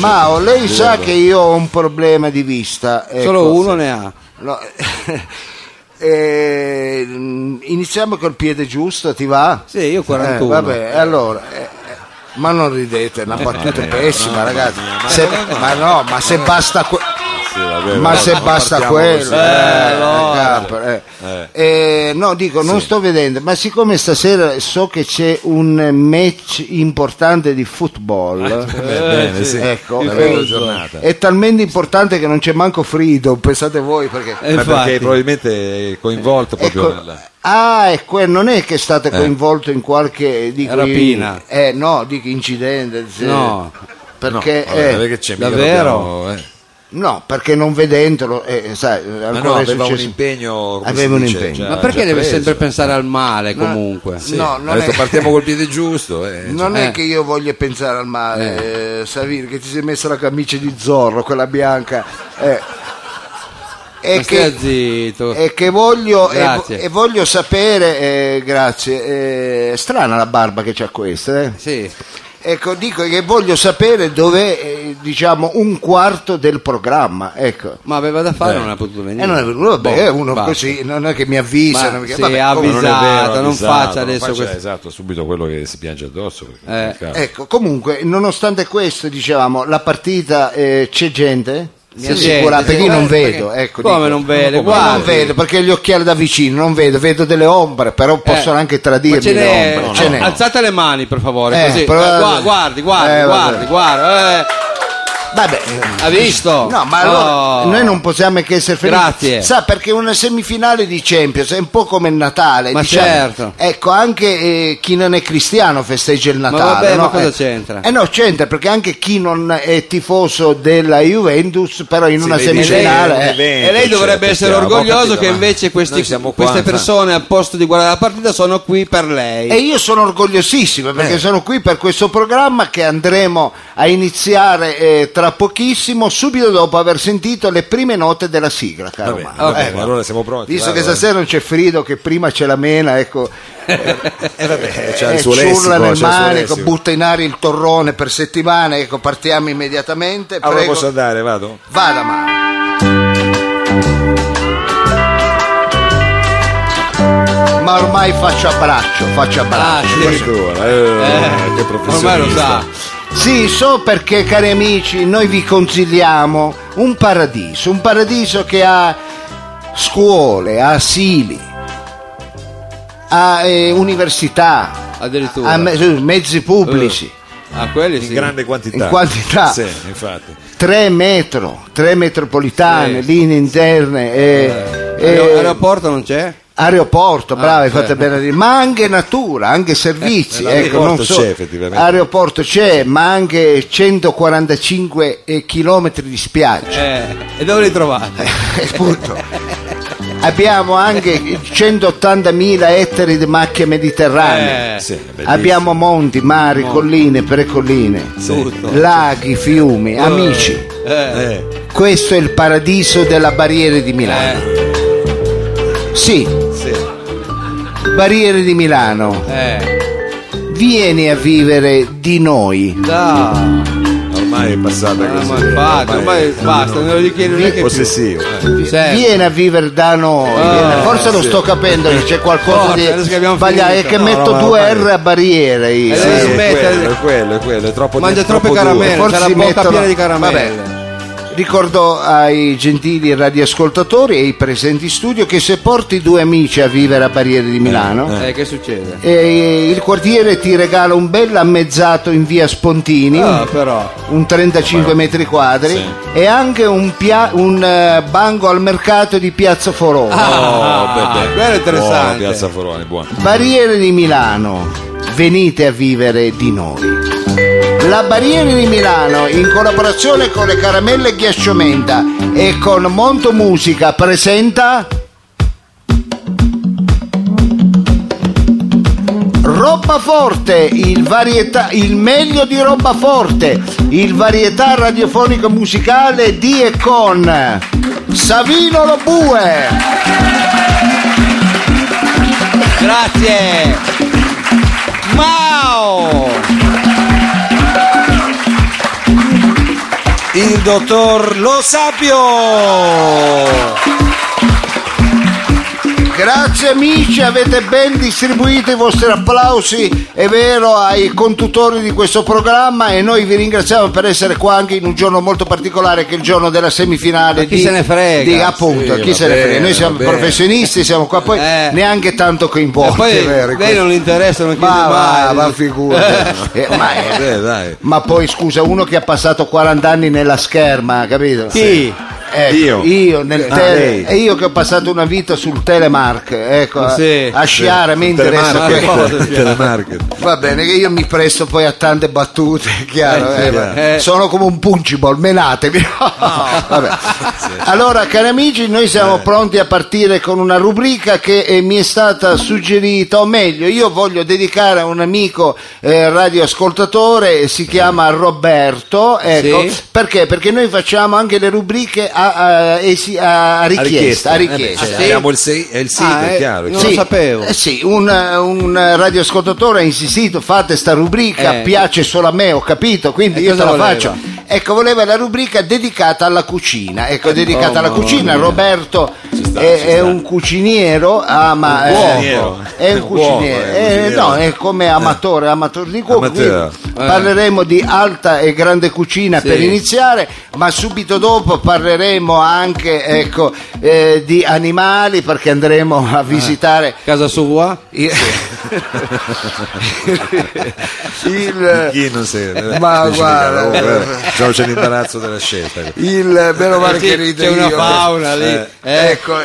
Mao, lei sa che io ho un problema di vista. ecco. Solo uno ne ha. No, eh, iniziamo col piede giusto, ti va? Sì, io 41. Eh, vabbè, allora. eh, eh, ma non ridete, è una battuta pessima, ragazzi. Se- ma no, ma se basta. que- vabbè, ma se basta quello, eh, allora. capo, eh. Eh, no, dico, non sto vedendo, ma siccome stasera so che c'è un match importante di football, Eh, bene, sì. ecco, Una eh, bella giornata. è talmente importante che non c'è manco Freedom, pensate voi perché. Eh, perché probabilmente è coinvolto proprio Ecco, nella... ah, que- non è che state coinvolto in qualche dico, Rapina. Eh, no, dico incidente. se- No. Perché, no, vabbè, eh, c'è davvero? dobbiamo, eh. No, perché non vedendolo, eh, sai, Ma ancora no, è aveva un impegno Aveva un dice, impegno. già- Ma perché già deve preso. sempre pensare al male comunque? Sì, No, non detto è- partiamo col piede giusto eh, Non Eh. è che io voglia pensare al male, eh, Savino, che ti sei messa la camicia di Zorro, quella bianca. eh. È stia zitto. è che voglio, e, e voglio sapere, eh, grazie, eh, strana la barba che c'ha questa, eh. Sì. Ecco, dico che voglio sapere dov'è, eh, diciamo, un quarto del programma, ecco. Ma aveva da fare, Beh. non ha potuto venire. E non è venuto, vabbè, Boh, uno basta. così, non è che mi avvisa, Ma non è che- sì, vabbè, ha comunque- Non è vero, avvisato, non avvisato, faccia non adesso faccia, questo. esatto subito quello che si piange addosso Eh. Ecco, comunque, nonostante questo, dicevamo, la partita eh, c'è gente? Mi C'è assicura, perché sì. io non Perché- vedo. Ecco, Come dico. non vede? Io Guardi. non vedo perché gli occhiali da vicino, non vedo, vedo delle ombre, però possono Eh, anche tradirmi ce le ombre. no, n'è. alzate le mani per favore, Eh, così. però- Eh, gua- guardi, guardi, Eh, vabbè. guardi, guardi. Vabbè, ha visto? No, ma allora Oh. noi non possiamo che essere felici. Grazie. Sa, perché una semifinale di Champions è un po' come il Natale. Ma diciamo. certo. Ecco, anche eh, chi non è cristiano festeggia il Natale. vabbè, no? ma cosa Eh, c'entra? Eh no, c'entra, perché anche chi non è tifoso della Juventus, però in una vedi, semifinale... lei- eh, evento, E lei dovrebbe certo, essere orgoglioso capito, che ma invece questi- queste persone al posto di guardare la partita sono qui per lei. E io sono orgogliosissimo perché Eh. sono qui per questo programma che andremo a iniziare eh, tra pochissimo, subito dopo aver sentito le prime note della sigla, caro Vabbè, Mauro. vabbè, Eh, ma allora siamo pronti Visto va, che stasera non c'è Frido, che prima c'è la mena, ecco, eh, vabbè, c'ha eh, il suo lessico, nel manico, butta in aria il torrone per settimane, ecco, partiamo immediatamente. allora Prego, posso andare vado? vada Mauro. Ma ormai faccio abbraccio, faccio Ah, abbraccio. sì. Addirittura, eh, che Ormai lo sa. Sì, so perché, cari amici, noi vi consigliamo un paradiso, un paradiso che ha scuole, ha asili, ha eh, università, Addirittura. ha me- mezzi pubblici, Ah, quelli in sì. grande quantità In quantità. sì, infatti tre metro, tre metropolitane, Sì. linee interne, eh, eh, Aer- Aeroporto non c'è? Aeroporto, bravo, hai sì. fatto bene a dire, ma anche natura, anche servizi. Eh, ecco, non so- c'è, effettivamente. Aeroporto c'è, ma anche 145 km di spiaggia. Eh, e dove li trovate? Appunto. Abbiamo anche 180.000 ettari di macchie mediterranee. Eh, sì. Abbiamo monti, mari, colline, precolline, tutto. laghi, fiumi, amici. Eh, eh, Questo è il paradiso della Barriere di Milano. eh, Sì, sì. Barriere di Milano. eh. Vieni a vivere di noi. Da. ormai è passata Ah, così ma infatti, ormai basta, non lo richiede neanche più. possessivo eh. Sì. Vieni a vivere da noi. Ah, Forse lo sto capendo che c'è qualcosa Forse, di adesso che abbiamo sbagliato. È che No, metto no, due ormai- R a barriere. io. Eh, Sì, devi è quello, è quello, è quello, è troppo Mangia troppe caramelle, Forse c'ha la bocca mettono- piena di caramelle. Vabbè. Ricordo ai gentili radioascoltatori e ai presenti in studio che se porti due amici a vivere a Barriere di Milano, Eh, che succede? eh, il quartiere ti regala un bel ammezzato in via Spontini, Ah, però. un 35 metri quadri, Sì. e anche un, pia- un, eh, banco al mercato di Piazza Forone. Oh, beh, beh. quello è interessante. Buono, Piazza Forone, buono. Barriere di Milano, venite a vivere di noi. La Barriere di Milano, in collaborazione con le caramelle Ghiacciomenta e con Monto Musica, presenta Roba Forte, il, varietà, il meglio di Roba Forte, il varietà radiofonico musicale di e con Savino Lobue. Grazie. Mao. il dottor Lo Sapio. Grazie amici, avete ben distribuito i vostri applausi, è vero, ai conduttori di questo programma e noi vi ringraziamo per essere qua anche in un giorno molto particolare che è il giorno della semifinale. Ma chi di- se ne frega? di- appunto, Sì, chi se ne bene, frega. Noi siamo professionisti, siamo qua poi Eh. neanche tanto E coinvolti. poi è vero, lei non interessa, non chiede ma mai. va figurati. Eh, ma, Vabbè, dai. ma poi scusa, uno che ha passato 40 anni nella scherma, capito? Chi? Ecco, Io. nel Ah, tele- e io che ho passato una vita sul telemark, ecco, a- Sì, a sciare mi interessa cosa sia. Telemarket. Va bene, che io mi presto poi a tante battute, chiaro. Eh, sì, eh, eh. Sono come un punchable, menatemi. Vabbè. Allora, cari amici, noi siamo pronti a partire con una rubrica che eh, mi è stata suggerita, o meglio, io voglio dedicare a un amico eh, radioascoltatore, si chiama Roberto. Ecco, Sì. perché? Perché noi facciamo anche le rubriche a, a- a richiesta. A Eh beh, richiesta. cioè, sì? Abbiamo il 6 e il sì, Ah, è eh, chiaro. non lo sapevo. Eh sì, un, un radioascoltatore ha insistito, fate sta rubrica, Eh. piace solo a me, ho capito, quindi E io te la voleva? faccio. Ecco, voleva la rubrica dedicata alla cucina. Ecco, dedicata alla cucina. Roberto sta, è, è un cuciniero, ama, Un eh, cuoco. è un cuciniero. cuoco, è un Eh, cuciniero. no, è come amatore, amatore di cuoco. Quindi Parleremo di alta e grande cucina Sì. per iniziare, ma subito dopo parleremo anche ecco, eh, di animali perché andremo a visitare Casa sua? il, il, Chi non si Ma guarda, eh. Diciamo, c'è l'imbarazzo della scelta. il meno male che rido c'è una io. fauna lì. Eh. Eh. Ecco.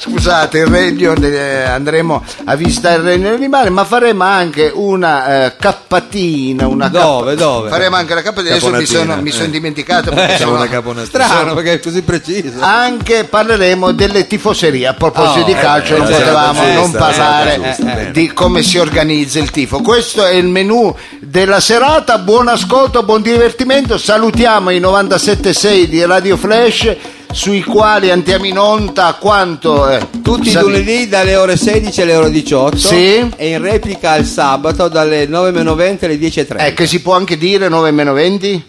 Scusate, il regno, eh, andremo a visitare il regno animale, ma faremo anche una eh, cappatina. Una Dove, dove? Faremo anche la cappatina. Adesso mi sono, mi eh. sono dimenticato. perché Eh, siamo- Siamo una caponata. Strano perché è così preciso. Anche parleremo delle tifoserie. A proposito Oh, di eh, calcio, non eh, potevamo giusta, non parlare eh, di come si organizza il tifo. Questo è il menù della serata. Buon ascolto, buon divertimento. Salutiamo i 97.6 di Radio Flash, sui quali andiamo in onda quanto? eh, Tutti i lunedì dalle ore 16 alle ore 18 Sì. e in replica il sabato dalle 9.20 alle 10.30. Eh, che si può anche dire 9 meno 20?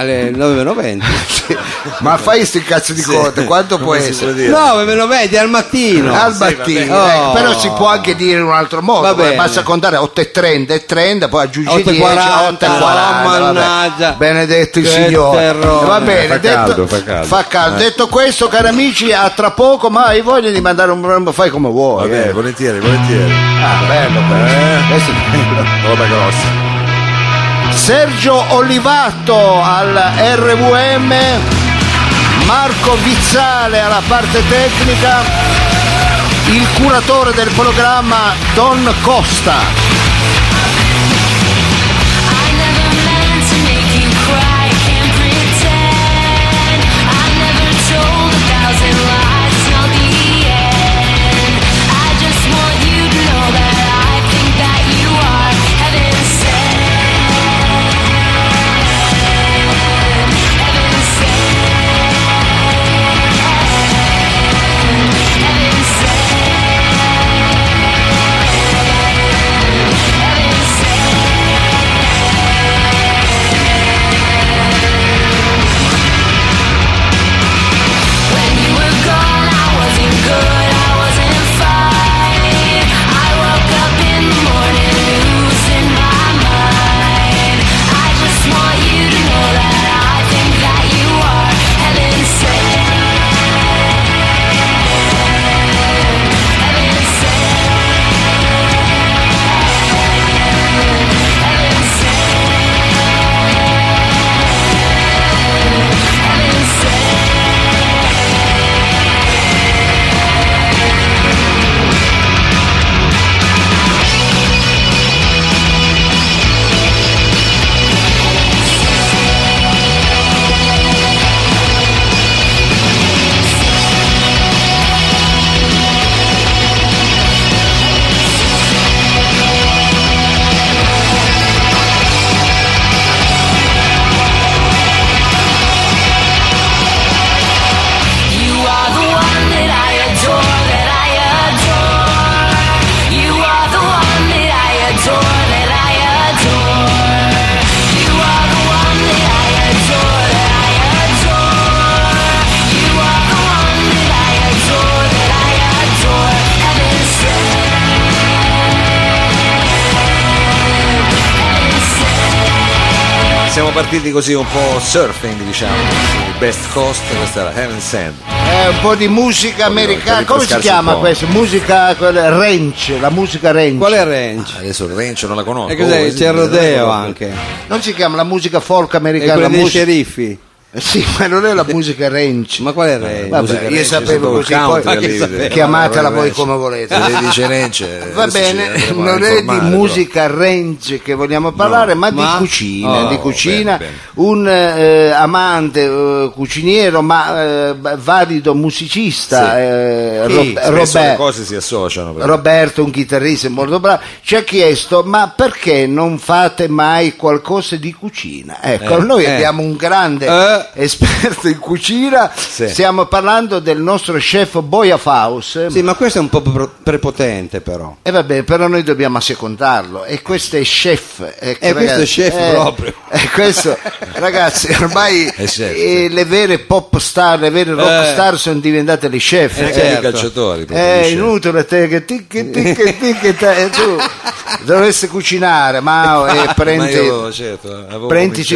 Alle 9.20. Ma fai sti cazzo di conto, quanto può essere? può dire? 9.20 al mattino. al sì, mattino, Oh. però si può anche dire in un altro modo, bene. basta contare 8.30 e 30, poi aggiungi 10, 8.40, 8.40, no, vabbè. mannaggia. benedetto il Che Signore. terrore. Va bene, Fa detto, caldo, fa caldo. fa caldo. Eh. Detto questo, cari amici, a tra poco, ma hai voglia di mandare un fai come vuoi. Vabbè, eh. volentieri, volentieri. Ah, bello, questo. Eh. Questo è bello. Roba grossa. Sergio Olivato al RVM, Marco Vizzale alla parte tecnica, il curatore del programma Don Costa. Partiti così un po' surfing, diciamo, sui Best Coast, questa era Heaven Sand. È un po' di musica americana. Come si chiama questo? Musica range, la musica range. Qual è il range? Adesso il ranch non la conosco. E cos'è? Oh, C'è il rodeo anche. Non si chiama la musica folk E americana? quelli la dei musica- sceriffi. Eh Sì, ma non è la musica range. Ma qual è range? Vabbè, musica io range, sapevo sapevo così, country poi lì, lì. chiamatela voi range. come volete. Se dice ranch, eh, Va bene, non è di informare, però. musica range che vogliamo parlare, ma, ma- di cucina, Oh, di cucina. bene, bene. Un eh, amante eh, cuciniero, ma eh, valido musicista, Sì. eh? Rob- Robert- cose si associano. però. Roberto, un chitarrista molto bravo, ci ha chiesto: ma perché non fate mai qualcosa di cucina? Ecco, Eh, noi eh. abbiamo un grande Eh. esperto in cucina. Sì. Stiamo parlando del nostro chef Boia Faust. Sì, ma questo è un po' pre- prepotente però. E vabbè, però noi dobbiamo assecondarlo. E questo è chef. ecco, Eh, questo è chef eh, proprio. E questo, ragazzi, ormai chef, eh, le vere pop star, le vere rock Eh. star sono diventate le chef. Eh, Anche certo. i calciatori. proprio, È inutile te che ticchi te- e tu dovresti cucinare e Ma prendi io, certo,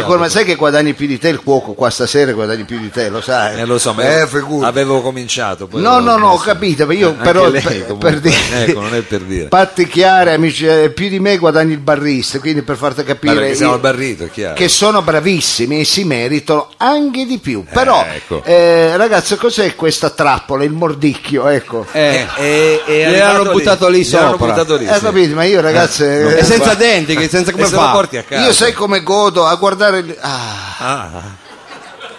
con ma sai che guadagni più di te il cuoco qua stasera guadagni più di te lo sai Eh, lo so, ma eh, avevo cominciato. poi No, no, no, ho capito, ma io Anche però lei, per, comunque. per dire, Ecco, non è per dire. patti chiare, amici, eh, più di me guadagni il barrista, quindi per farti capire io- al barrito, che sono bravissimi e si meritano anche di più. Però, ecco. eh, ragazzi, cos'è questa trappola, il mordicchio? Ecco. Eh, e, e è Gliel'hanno arrivato buttato lì Gliel'hanno sopra. buttato lì, Eh, sì. capito, ma io ragazzi... eh, senza denti, che senza come fa? porti a casa. Io sai come godo a guardare. il- Ah, Ah,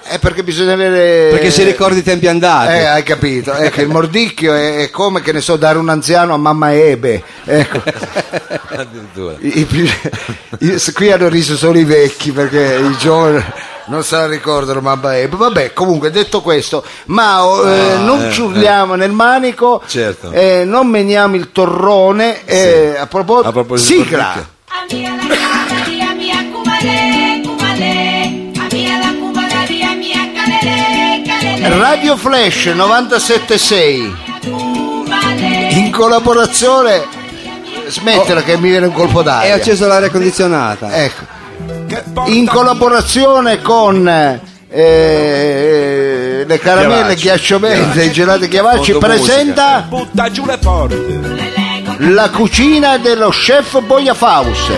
è perché bisogna avere. Perché si ricordi i tempi andati. Eh, hai capito. Ecco, il mordicchio è, è come che ne so, dare un anziano a mamma Ebe. Ecco. addirittura. I- i qui hanno riso solo i vecchi perché i giovani non se la ricordano mamma Ebe. Vabbè, comunque detto questo, ma eh, non eh, ci urliamo nel manico, Certo. eh, non meniamo il torrone. eh, a, propos- A proposito sigla. mordicchio. Amiga la cumbaria, mia cumale, Radio Flash 976 Cumale. in collaborazione smettila che mi viene un colpo d'aria ha acceso l'aria condizionata. ecco in collaborazione con eh, le caramelle Chiavacci. ghiacciomenti e i gelati chiavacci presenta Butta giù le porte. la cucina dello chef Boia Faust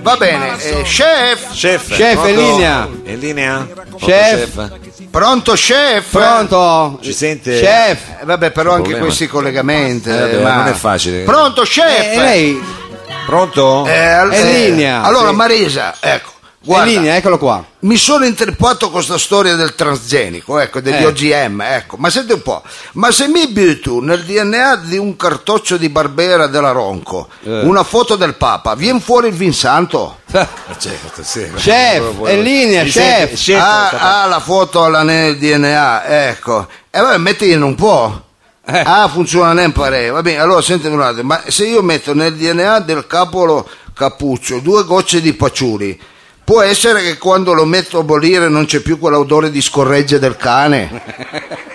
va bene eh, chef Chef, Chef, è in linea? È in linea? Chef? Pronto chef Pronto? Ci sente? Chef? Eh, vabbè però anche Problema. questi collegamenti Eh, vabbè, ma- non è facile. pronto chef Eh, lei Pronto? Eh, al- È in eh, linea, Allora, sì. Marisa, ecco, guarda, in linea, eccolo qua. mi sono intrippato con questa storia del transgenico, ecco, degli Eh. OGM, ecco. Ma senti un po', ma se mi butto nel DNA di un cartoccio di Barbera della Ronco, Eh. una foto del Papa, viene fuori il Vinsanto? Certo, sì. Chef, è in linea, Mi chef. sente? Chef, ah, ah, la foto alla nel DNA, ecco. E vabbè, metti non può. Eh. Ah, funziona nem pare. Va bene, allora senti un attimo, ma se io metto nel DNA del capolo cappuccio due gocce di paciuli, può essere che quando lo metto a bollire non c'è più quell'odore di scorregge del cane?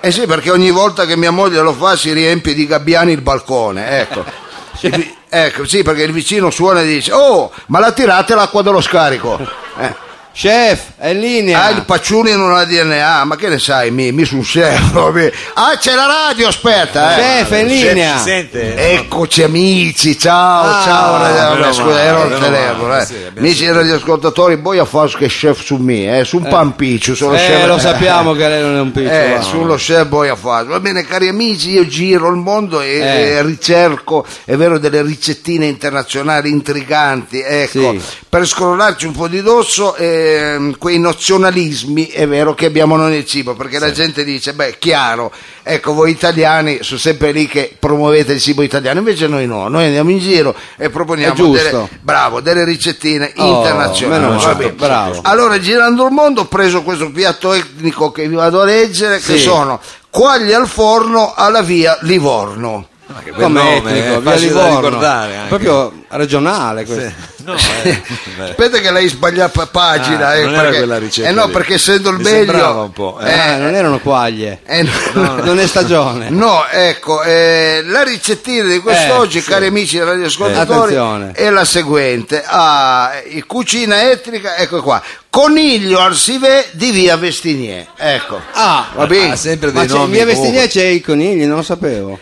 Eh sì, perché ogni volta che mia moglie lo fa si riempie di gabbiani il balcone, ecco. Il Ecco, sì, perché il vicino suona e dice, oh, ma la tirate l'acqua dello scarico. Eh. Chef, è in linea. Ah, il Pacciuni non ha DNA, ma che ne sai, mi, mi sul serio. mi- Ah, c'è la radio, aspetta. Eh. Chef, è in linea. Eccoci amici, ciao, Ah, ciao, radio- vabbè, scusa, ero al telefono. eh. sì, Amici sentito. radioascoltatori, voi a fare che chef su me, eh, su un pampiccio, sono Eh, chef- lo sappiamo che lei non è un piccolo. eh, va. sullo chef voi a fare. Va bene, cari amici, io giro il mondo e, Eh. e ricerco, è vero, delle ricettine internazionali intriganti, ecco, Sì. per scrollarci un po' di dosso ehm, quei nozionalismi, è vero, che abbiamo noi nel cibo, perché la gente dice, beh, chiaro, ecco, voi italiani sono sempre lì che promuovete il cibo italiano, invece noi no, noi andiamo in giro e proponiamo delle, bravo, delle ricettine Oh, internazionali. bravo. Allora, girando il mondo, ho preso questo piatto etnico che vi vado a leggere, che Sì. sono quaglie al forno alla via Livorno. Ma che bel Come nome, etnico, è via Livorno. ricordare anche. Proprio regionale questo. Aspetta che lei sbaglia pa- pagina. Ah, eh, non era perché, quella ricetta eh no, perché essendo il Mi meglio... un po', eh. Ah, non erano quaglie. eh, no, Non è stagione. No, ecco, eh, la ricettina di quest'oggi, Eh, cari amici radioascoltatori, Attenzione. è la seguente. Ah, eh, cucina etnica, ecco qua. Coniglio al Sivé di via Vestinier. Ecco. Ah, Va bene. Ah, sempre ma dei c'è, in nomi. via Vestinier c'è i conigli, non lo sapevo.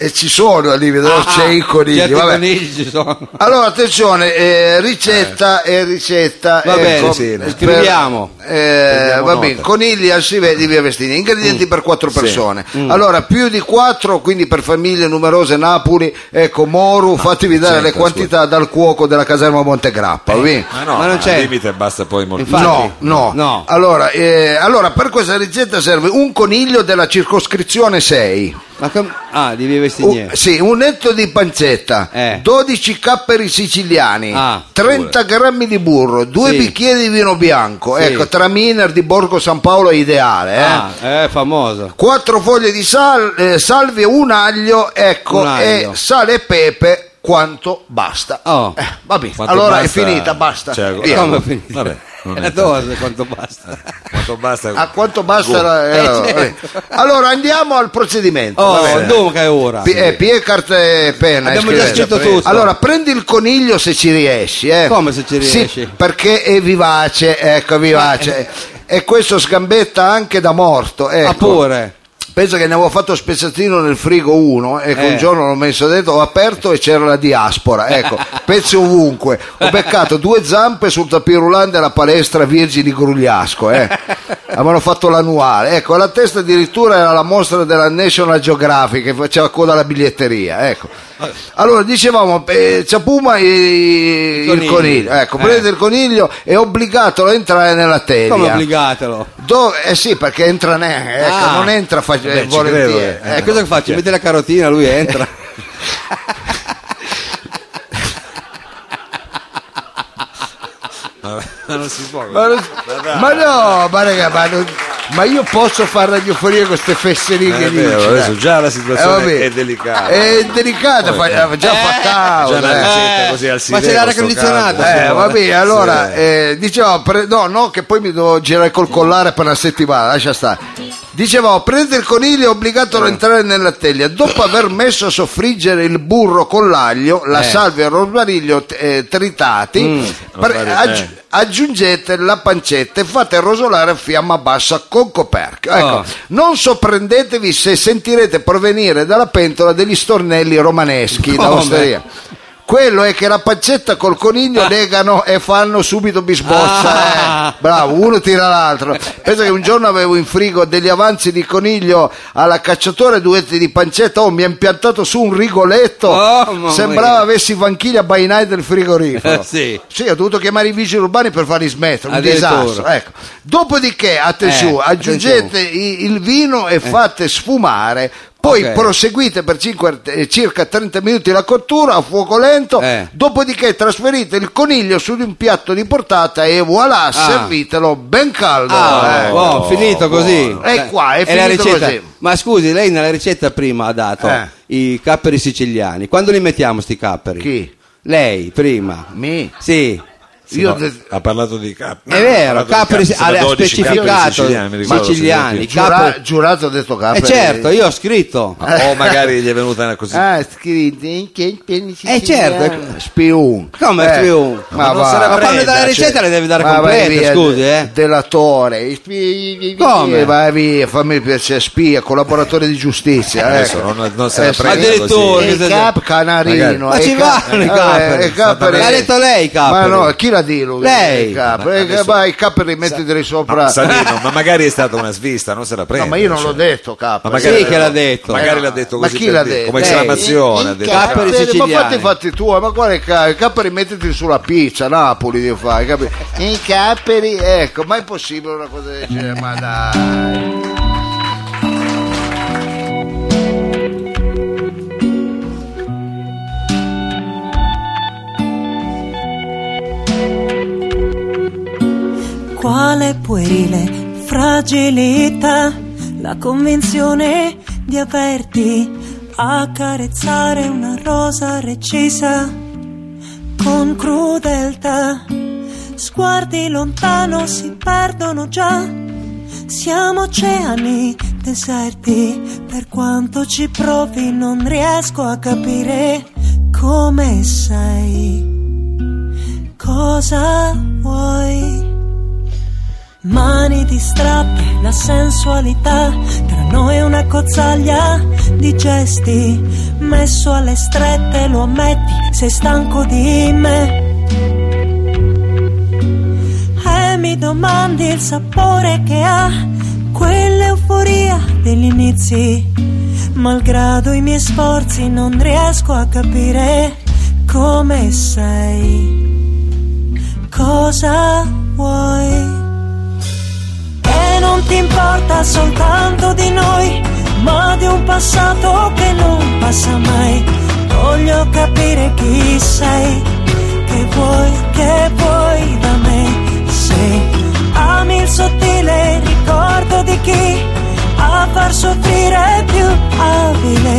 E ci sono lì, vedrò, c'è i conigli. Vabbè. conigli ci sono. Allora, attenzione, eh, ricetta e ricetta. Va bene, ecco, sì, per- scriviamo. eh, va bene, conigli al di via Vestini, ingredienti per quattro persone. Allora, più di quattro, quindi per famiglie numerose Napoli, ecco, Moru, fatevi dare le certo, quantità dal cuoco della caserma Montegrappa, va bene? Ma no, Ma non c'è. limite basta poi. Infatti. No, no, No. Allora, eh, allora, per questa ricetta serve un coniglio della circoscrizione 6. Ma com- ah, di via Un, Vestinier. sì, un netto di pancetta, Eh. 12 capperi siciliani, Ah, 30 grammi di burro, due Sì. bicchieri di vino bianco, Sì. ecco, Traminer di Borgo San Paolo è ideale, eh. Ah, è famoso. Quattro foglie di sal, eh, salvia, un aglio, ecco, Un aglio. e sale e pepe quanto basta. Oh. Eh, va bene, allora basta- è finita, basta. cioè, Via. Come è finito? Vabbè, non è dose quanto basta. quanto basta. A quanto basta? la- eh, Eh, allora, certo. vabbè. allora andiamo al procedimento. va Oh, bene. dunque è ora. P- eh, P e penna. Abbiamo eh, già scrivete. scritto tutto. Allora, prendi il coniglio se ci riesci. Eh. Come se ci Sì, riesci? perché è vivace, ecco, vivace. E questo sgambetta anche da morto. Ecco. Ah, pure. Penso che ne avevo fatto spezzatino nel frigo uno e che Eh. un giorno l'ho messo dentro, ho aperto e c'era la diaspora, ecco, pezzi ovunque. Ho beccato due zampe sul tapirulante della palestra Virgini Grugliasco, eh. Avevano fatto l'annuale, ecco, alla testa addirittura era la mostra della National Geographic che faceva coda alla biglietteria, ecco. Allora, dicevamo, eh, Ciapuma e il coniglio. coniglio, ecco, Eh. prendete il coniglio e obbligatelo a entrare nella telia. Come obbligatelo? Do- eh sì, perché entra ne, ecco, Ah. non entra fa- eh, ci volentieri. credo, eh. E ecco. cosa faccio? Metti la carotina, lui entra. Ma non si può. Ma, non- ma no, ma, raga, ma, non- ma io posso fare radiofonia con queste fesserie Eh, vero, cioè. adesso già la Eh, situazione vabbè. è delicata. È delicata, fa- eh, già eh. così al ma c'è l'aria condizionata. Eh, vabbè, allora, Sì. eh, dicevamo, pre- no, no, che poi mi devo girare col collare per una settimana, lascia stare. Dicevamo, prende il coniglio e obbligatelo a entrare nella teglia. Dopo aver messo a soffriggere il burro con l'aglio, la Eh. salvia e il rosmariglio eh, tritati, per- Rosmarillo, aggi- eh. aggiungete la pancetta e fate rosolare a fiamma bassa con coperchio. Ecco, Oh. non sorprendetevi se sentirete provenire dalla pentola degli stornelli romaneschi da Come? osteria. Quello è che la pancetta col coniglio legano e fanno subito bisboccia. Ah. eh. Bravo, uno tira l'altro. Penso che un giorno avevo in frigo degli avanzi di coniglio alla cacciatore, due di pancetta. Oh, mi ha impiantato su un rigoletto. Oh, Sembrava mia. avessi vanchiglia bainai del frigorifero. Eh, sì. Sì, ho dovuto chiamare i vigili urbani per farli smettere, un disastro. Ecco. Dopodiché, attenzione, Eh, aggiungete i- il vino e fate sfumare. Poi Ok. proseguite per eh, circa 30 minuti la cottura a fuoco lento, Eh. dopodiché trasferite il coniglio su di un piatto di portata e voilà, servitelo ben caldo. Ah, eh. buon, finito così. E qua, è la finito così. Ma scusi, lei nella ricetta prima ha dato Eh. i capperi siciliani. Quando li mettiamo sti capperi? Chi? Lei prima. Mi? Sì. Sì, Io ha parlato di cap. È vero, capperi si- ha, ha specificato siciliani, siciliani. Giura- giurato ho detto Eh capri. certo, io ho scritto. O magari gli è venuta una così. Ah, scritti che Eh certo. Spiun. Come Eh, spiun? Ma, non va. Ma quando dà la cioè. ricetta le deve dare Ma completa, scusi, eh. Delatore. Come? Vai via, fammi piacere, spia, collaboratore di giustizia. Adesso ecco. non- non se la Eh, sì. prenda Addirittura, cap canarino. Ma ci vanno i eh, capperi. i capperi. L'ha detto lei i capperi. Ma no, chi l'ha lui? Lei. I capperi. Ma Eh, adesso- ma i capperi mettiteli sopra. No, Salino, ma magari è stata una svista, non se la prende. No, ma io non cioè. l'ho detto, capo. Ma magari Sì che l'ha detto. Magari l'ha detto Ma chi l'ha detto? come esclamazione. ha detto. Ma fatti fatti tuoi, ma quale ca- i capperi mettiti sulla pizza, Napoli devo fare, capi- I capperi, ecco, ma è possibile una cosa del genere, ma dai. Quale puerile fragilità, la convinzione di averti accarezzare una rosa recisa con crudeltà. Sguardi lontano si perdono già. Siamo oceani deserti, per quanto ci provi non riesco a capire come sei. Cosa vuoi? Mani distratte, la sensualità, tra noi una cozzaglia di gesti, messo alle strette lo ammetti, sei stanco di me. E mi domandi il sapore che ha quell'euforia degli inizi, malgrado i miei sforzi non riesco a capire come sei. Cosa vuoi? Non ti importa soltanto di noi, ma di un passato che non passa mai. Voglio capire chi sei, che vuoi, che vuoi da me. Se ami il sottile ricordo di chi a far soffrire più abile.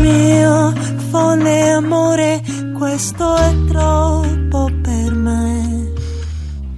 Mio folle amore, questo è troppo per me.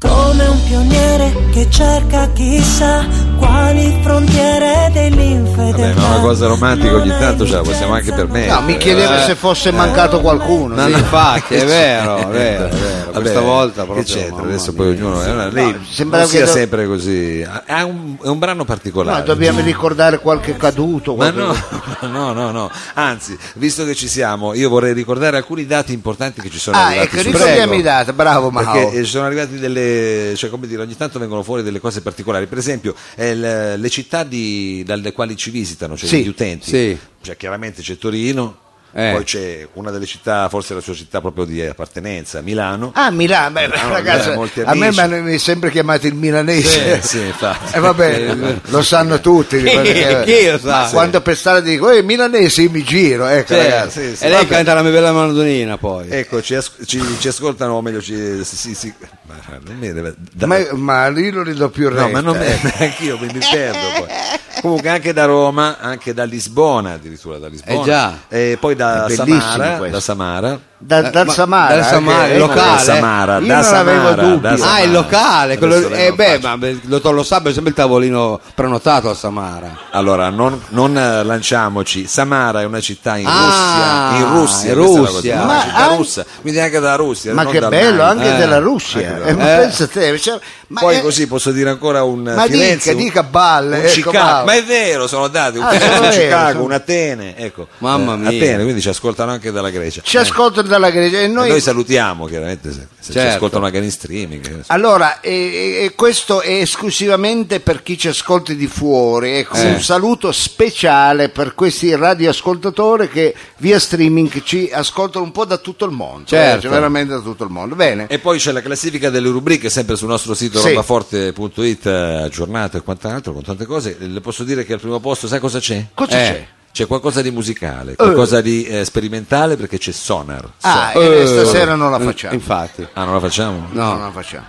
Come un pioniere che cerca chissà quali frontiere dell'infedeltà. Vabbè, ma una cosa romantica ogni Non è tanto ce la possiamo anche permettere. No, mi chiedevo Eh, se fosse mancato qualcuno. No, sì. no, infatti, è vero, è vero, è vero. Vabbè, Questa volta che proprio. c'entra? mamma Adesso mia. poi ognuno. eh, lei No, sembrava non sia che do- sempre così. Ha un, è un brano particolare. No, dobbiamo ricordare qualche caduto. Ma qualche- no, no, no, no. Anzi, visto che ci siamo, io vorrei ricordare alcuni dati importanti che ci sono Ah, arrivati. ecco, ricordiamo i dati, bravo Mao. Perché eh, ci sono arrivati delle, cioè come dire, ogni tanto vengono fuori delle cose particolari. Per esempio, eh, le, città di- dalle quali ci visitano, cioè Sì, gli utenti. sì. Cioè, chiaramente c'è Torino. Eh. Poi c'è una delle città, forse la sua città proprio di appartenenza, Milano. Ah, Milano, beh, Milano, ragazzi, molti a me mi hanno sempre chiamato il milanese. Sì, sì, infatti. E vabbè, lo sanno tutti. perché- chi lo sa? Quando per strada dico, eh, milanese, io mi giro, ecco Sì, ragazzi. sì, sì. e lei Vabbè. canta la mia bella mandolina poi. Ecco, ci, as- ci- ci ascoltano, o meglio, ci, sì, sì, ma non mi deve- da- Ma, ma io non gli do più retta. No, ma non eh. anch'io mi, mi perdo poi. Comunque anche da Roma, anche da Lisbona, addirittura da Lisbona. Eh già. E poi da È bellissimo Samara, questo. da Samara. Da, Eh, dal ma- Samara. dal Samara, eh, il eh, locale. Da Samara, Io da non Samara, avevo dubbi. da Ah, Samara. Ah, il locale, quello, eh, beh, ma il dottor lo sa, per esempio il tavolino prenotato a Samara. Allora, non, non, eh, lanciamoci. Samara è una città in Ah, Russia. In Russia. in è Russia. Ma Una città anche- russa. Quindi anche dalla Russia. Ma non che dal bello, anche Eh, della Russia. anche Eh, ma Eh. pensa te, cioè, ma Poi è- così posso dire ancora un Ma Firenze, dica, un- dica balle, un ecco, Chicago. ma è vero, sono dati un, Ah, sono un vero, Chicago, sono- un Atene, ecco. Mamma Eh, mia. Atene, quindi ci ascoltano anche dalla Grecia. ci ascoltano dalla Grecia e E noi, noi salutiamo chiaramente se, se ci Certo. ascoltano anche in streaming. eh. Allora, e, e- e questo è esclusivamente per chi ci ascolta di fuori. Ecco, Eh. un saluto speciale per questi radioascoltatori che via streaming ci ascoltano un po' da tutto il mondo. Certo. eh, cioè, veramente da tutto il mondo. Bene. E poi c'è la classifica delle rubriche sempre sul nostro sito Sì. robaforte.it eh, aggiornato e quant'altro con tante cose. Le posso dire che al primo posto sai cosa c'è? Cosa Eh. c'è? C'è qualcosa di musicale, qualcosa di eh, sperimentale perché c'è Sonar. Ah, Sonar. e Eh, stasera non la facciamo. Infatti. Ah, non la facciamo? No. Non la facciamo.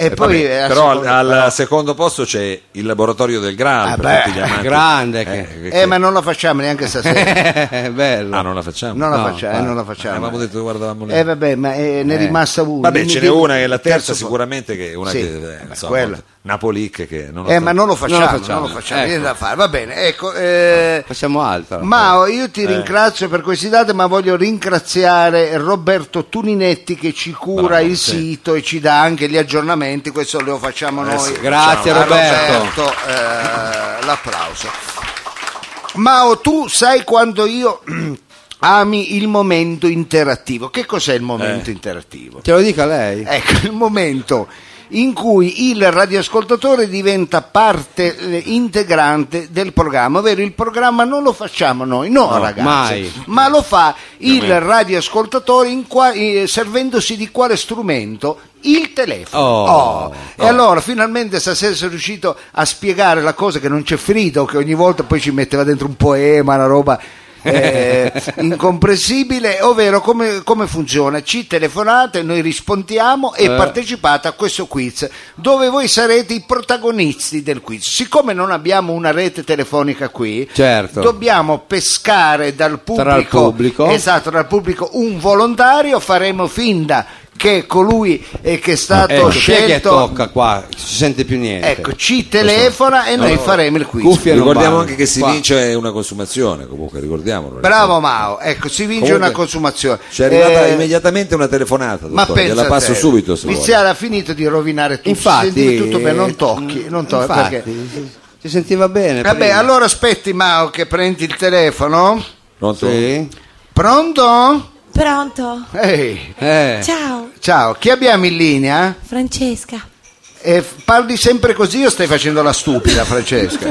E Eh, poi vabbè, eh, però al, secondo- al però- secondo posto c'è il laboratorio del Graal Ah, per tutti gli amanti. grande che- Eh, Eh, ma non la facciamo neanche stasera. Bello. Ah, non la facciamo? Non la No, facciamo, eh, va. non la facciamo. Avevamo detto guardavamo lì. Eh vabbè, ma eh, ne è rimasta una. Vabbè, ce n'è una che è la terza sicuramente che è una Sì, che eh, vabbè, insomma, quella. Napolic che non Eh, ma non lo facciamo, Non non lo lo facciamo, facciamo, ecco. niente da fare. Va bene, ecco. eh, Facciamo altro. Mao, io Eh. ti ringrazio per questi dati, ma voglio ringraziare Roberto Tuninetti che ci cura Bravo, il sì. sito e ci dà anche gli aggiornamenti. Questo lo facciamo Eh noi. sì, Grazie, A Roberto. Roberto, eh, l'applauso. Mao, tu sai quando io ami il momento interattivo. Che cos'è il momento Eh. interattivo? Ce lo dica lei? Ecco, il momento in cui il radioascoltatore diventa parte eh, integrante del programma, ovvero il programma non lo facciamo noi, no, No, ragazzi, mai. ma lo fa il radioascoltatore qua- eh, servendosi di quale strumento? Il telefono. Oh. E allora finalmente stasera sono riuscito a spiegare la cosa che non c'è Frido, che ogni volta poi ci metteva dentro un poema, una roba eh, incomprensibile, ovvero come, come funziona? Ci telefonate, noi rispondiamo e Eh. partecipate a questo quiz dove voi sarete i protagonisti del quiz. Siccome non abbiamo una rete telefonica qui, Certo. dobbiamo pescare dal pubblico, Tra pubblico. esatto, dal pubblico un volontario, faremo finta che colui eh, che è stato Ecco, chi è che scelto tocca qua? Non si sente più niente. ecco, ci telefona e noi faremo il quiz. Cuffie non Ricordiamo anche che si Qua. vince una consumazione, comunque, ricordiamolo. Bravo Mao, ecco, si vince Comunque, una consumazione. Ci è arrivata Eh, immediatamente una telefonata, Ma pensa gliela a passo te. subito se. Viziale ha finito di rovinare tutto, Infatti, sentimi tutto bene, non tocchi, non tocchi infatti, perché... si sentiva bene. Vabbè, prima. allora aspetti Mao che prendi il telefono. Pronto? Sì. Pronto? Pronto? Ehi, Eh. Ciao, ciao, chi abbiamo in linea? Francesca. Eh, parli sempre così o stai facendo la stupida, Francesca?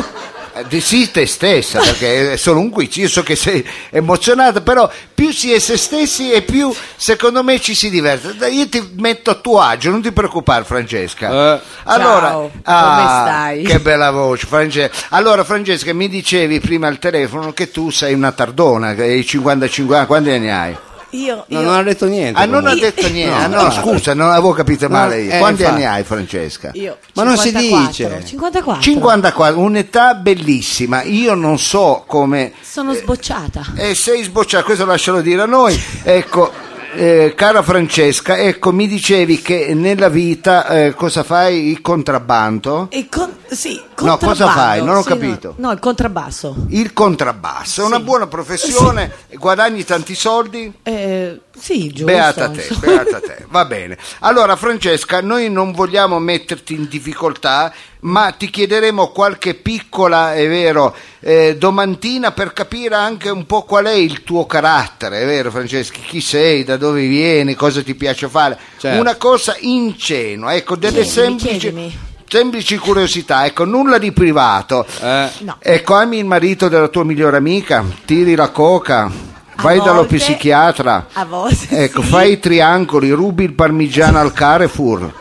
Eh, di sì, te stessa, perché è solo un quiz. Io so che sei emozionata, però più si è se stessi e più secondo me ci si diverte. Dai, Io ti metto a tuo agio, non ti preoccupare, Francesca. Eh. Allora, Ciao, ah, come stai? Che bella voce, Francesca. Allora, Francesca, mi dicevi prima al telefono che tu sei una tardona, che hai 55 anni, quanti anni hai? Io, No, io- non ha detto niente. Ah, non ha detto niente. No, Ah, no, no. scusa, non avevo capito male io. eh, Quanti infatti. anni hai, Francesca? io Ma non si 54. dice. 54. 54, un'età bellissima. Io non so come. Sono sbocciata. Eh, sei sbocciato, questo lascialo dire a noi. Ecco. eh, cara Francesca, ecco, mi dicevi che nella vita eh, cosa fai? Il contrabbando? E con, sì, No, cosa fai? Non ho Sì, capito. No, no, il contrabbasso. Il contrabbasso, è una Sì. buona professione, guadagni tanti soldi? Eh, sì, giusto. Beata te, beata te, va bene. Allora Francesca, noi non vogliamo metterti in difficoltà, ma ti chiederemo qualche piccola, è vero, eh, domantina per capire anche un po' qual è il tuo carattere, è vero Francesca? Chi sei, da dove vieni, cosa ti piace fare? Certo. Una cosa ingenua, ecco, delle Chiedimi, semplici, chiedimi. Semplici curiosità, ecco, nulla di privato. Eh. No. Ecco, ami il marito della tua migliore amica, tiri la coca, vai dallo volte- psichiatra. A volte. Ecco, sì. fai i triangoli, rubi il parmigiano al Carrefour.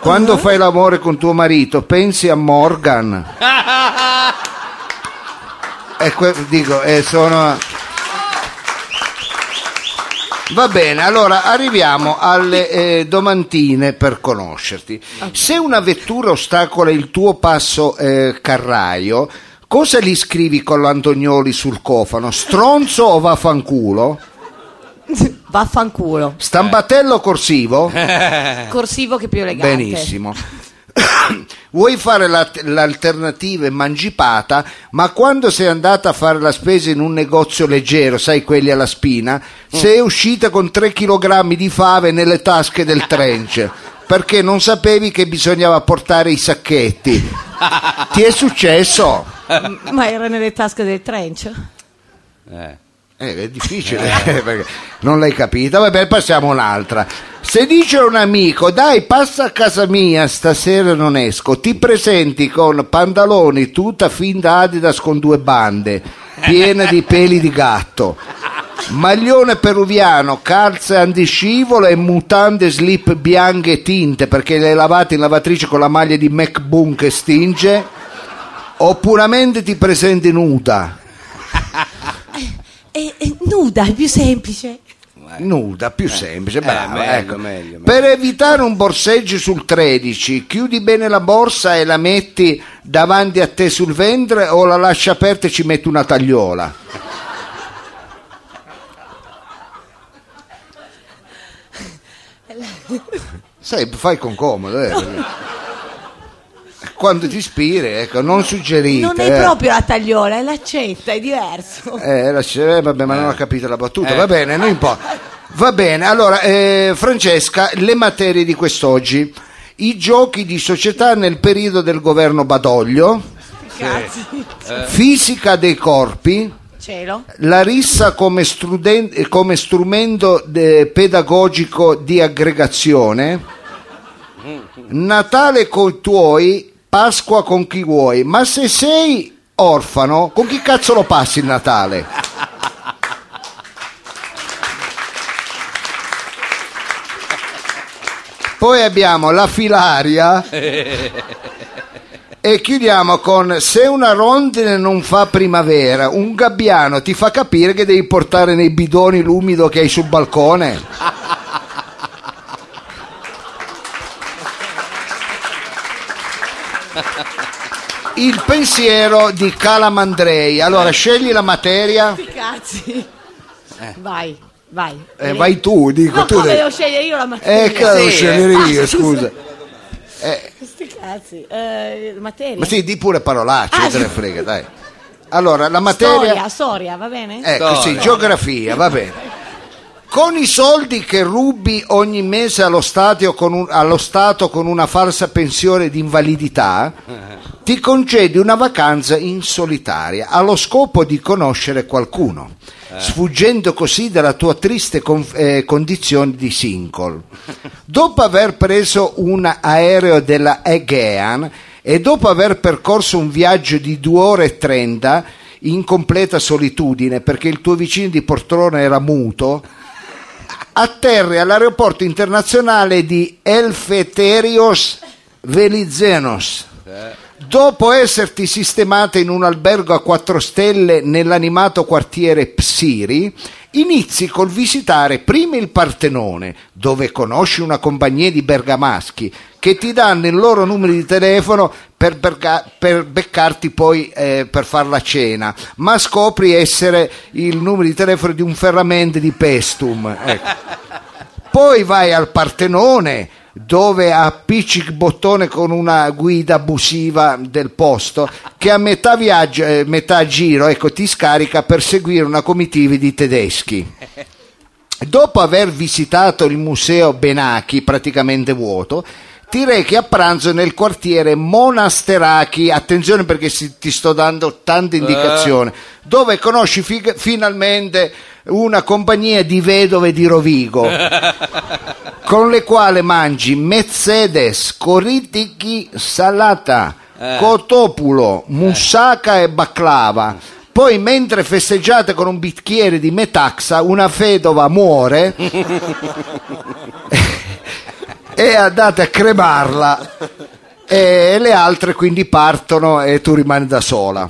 Quando fai l'amore con tuo marito, pensi a Morgan. Ecco, dico, eh, sono. Va bene, allora arriviamo alle eh, domandine per conoscerti. Se una vettura ostacola il tuo passo eh, carraio, cosa gli scrivi con l'Antonioli sul cofano? Stronzo o vaffanculo? Vaffanculo. Stambattello corsivo? Corsivo che più elegante. Benissimo. Vuoi fare la- l'alternativa mangipata, ma quando sei andata a fare la spesa in un negozio leggero, sai quelli alla spina, sei uscita con 3 kg di fave nelle tasche del trench, perché non sapevi che bisognava portare i sacchetti. Ti è successo? Ma era nelle tasche del trench? Eh. Eh, è difficile perché non l'hai capita. Vabbè, passiamo un'altra. Se dice un amico, dai, passa a casa mia, stasera non esco, ti presenti con pantaloni, tuta finta Adidas con due bande, piena di peli di gatto, maglione peruviano, calze antiscivolo e mutande slip bianche tinte perché le hai lavate in lavatrice con la maglia di MacBoon che stinge, o puramente ti presenti nuda. E, e nuda, è più semplice. Nuda, più semplice, brava, meglio, ecco. meglio, meglio. Per evitare un borseggio sul 13, chiudi bene la borsa e la metti davanti a te sul ventre o la lasci aperta e ci metti una tagliola? Sai, fai con comodo, eh, Quando ti ispiri, ecco, non suggerite. Non è eh. proprio la tagliola, è l'accetta, è diverso. Eh, la- eh, vabbè, ma non ho capito la battuta. Va bene, non importa. Va bene, allora, eh, Francesca, le materie di quest'oggi. I giochi di società nel periodo del governo Badoglio, fisica dei corpi, Cielo. la rissa come, struden- eh, come strumento de- pedagogico di aggregazione, Natale con i tuoi, Pasqua con chi vuoi, ma se sei orfano, con chi cazzo lo passi il Natale? Poi abbiamo la filaria e chiudiamo con se una rondine non fa primavera, un gabbiano ti fa capire che devi portare nei bidoni l'umido che hai sul balcone. Il pensiero di Calamandrei. Allora, scegli la materia. Sti cazzi. Vai, vai. Eh, vai tu, dico No, tu. come devo scegliere io la materia? Eh, che devo Sì, scegliere eh. io, Ah, scusa. Eh, Sti cazzi. Eh, materia? ma sì, di pure parolacce, Ah, te ne sì. frega, dai. Allora, la materia... Storia, storia, va bene? Ecco, sì, Storia. geografia, va bene. Con i soldi che rubi ogni mese allo Stato con, un- allo Stato con una falsa pensione di invalidità, ti concedi una vacanza in solitaria allo scopo di conoscere qualcuno, sfuggendo così dalla tua triste con- eh, condizione di single. Dopo aver preso un aereo della Aegean e dopo aver percorso un viaggio di 2 ore e 30 in completa solitudine perché il tuo vicino di poltrona era muto, atterri all'aeroporto internazionale di Elfeterios Velizenos. Dopo esserti sistemata in un albergo a quattro stelle nell'animato quartiere Psiri, inizi col visitare prima il Partenone, dove conosci una compagnia di bergamaschi che ti danno il loro numero di telefono per, berga- per beccarti poi eh, per far la cena, ma scopri essere il numero di telefono di un ferramende di Pestum. ecco. Poi vai al Partenone dove appicci il bottone con una guida abusiva del posto che a metà viaggio, eh, metà giro, ecco, ti scarica per seguire una comitiva di tedeschi. Dopo aver visitato il museo Benacchi, praticamente vuoto, ti rechi a pranzo nel quartiere Monasterachi, attenzione perché si- ti sto dando tante indicazioni, dove conosci fi- finalmente una compagnia di vedove di Rovigo, con le quali mangi Mercedes, Coritichi, Salata, Cotopulo, Moussaka e Baklava. Poi mentre festeggiate con un bicchiere di Metaxa, una fedova muore e andate a cremarla e le altre quindi partono e tu rimani da sola.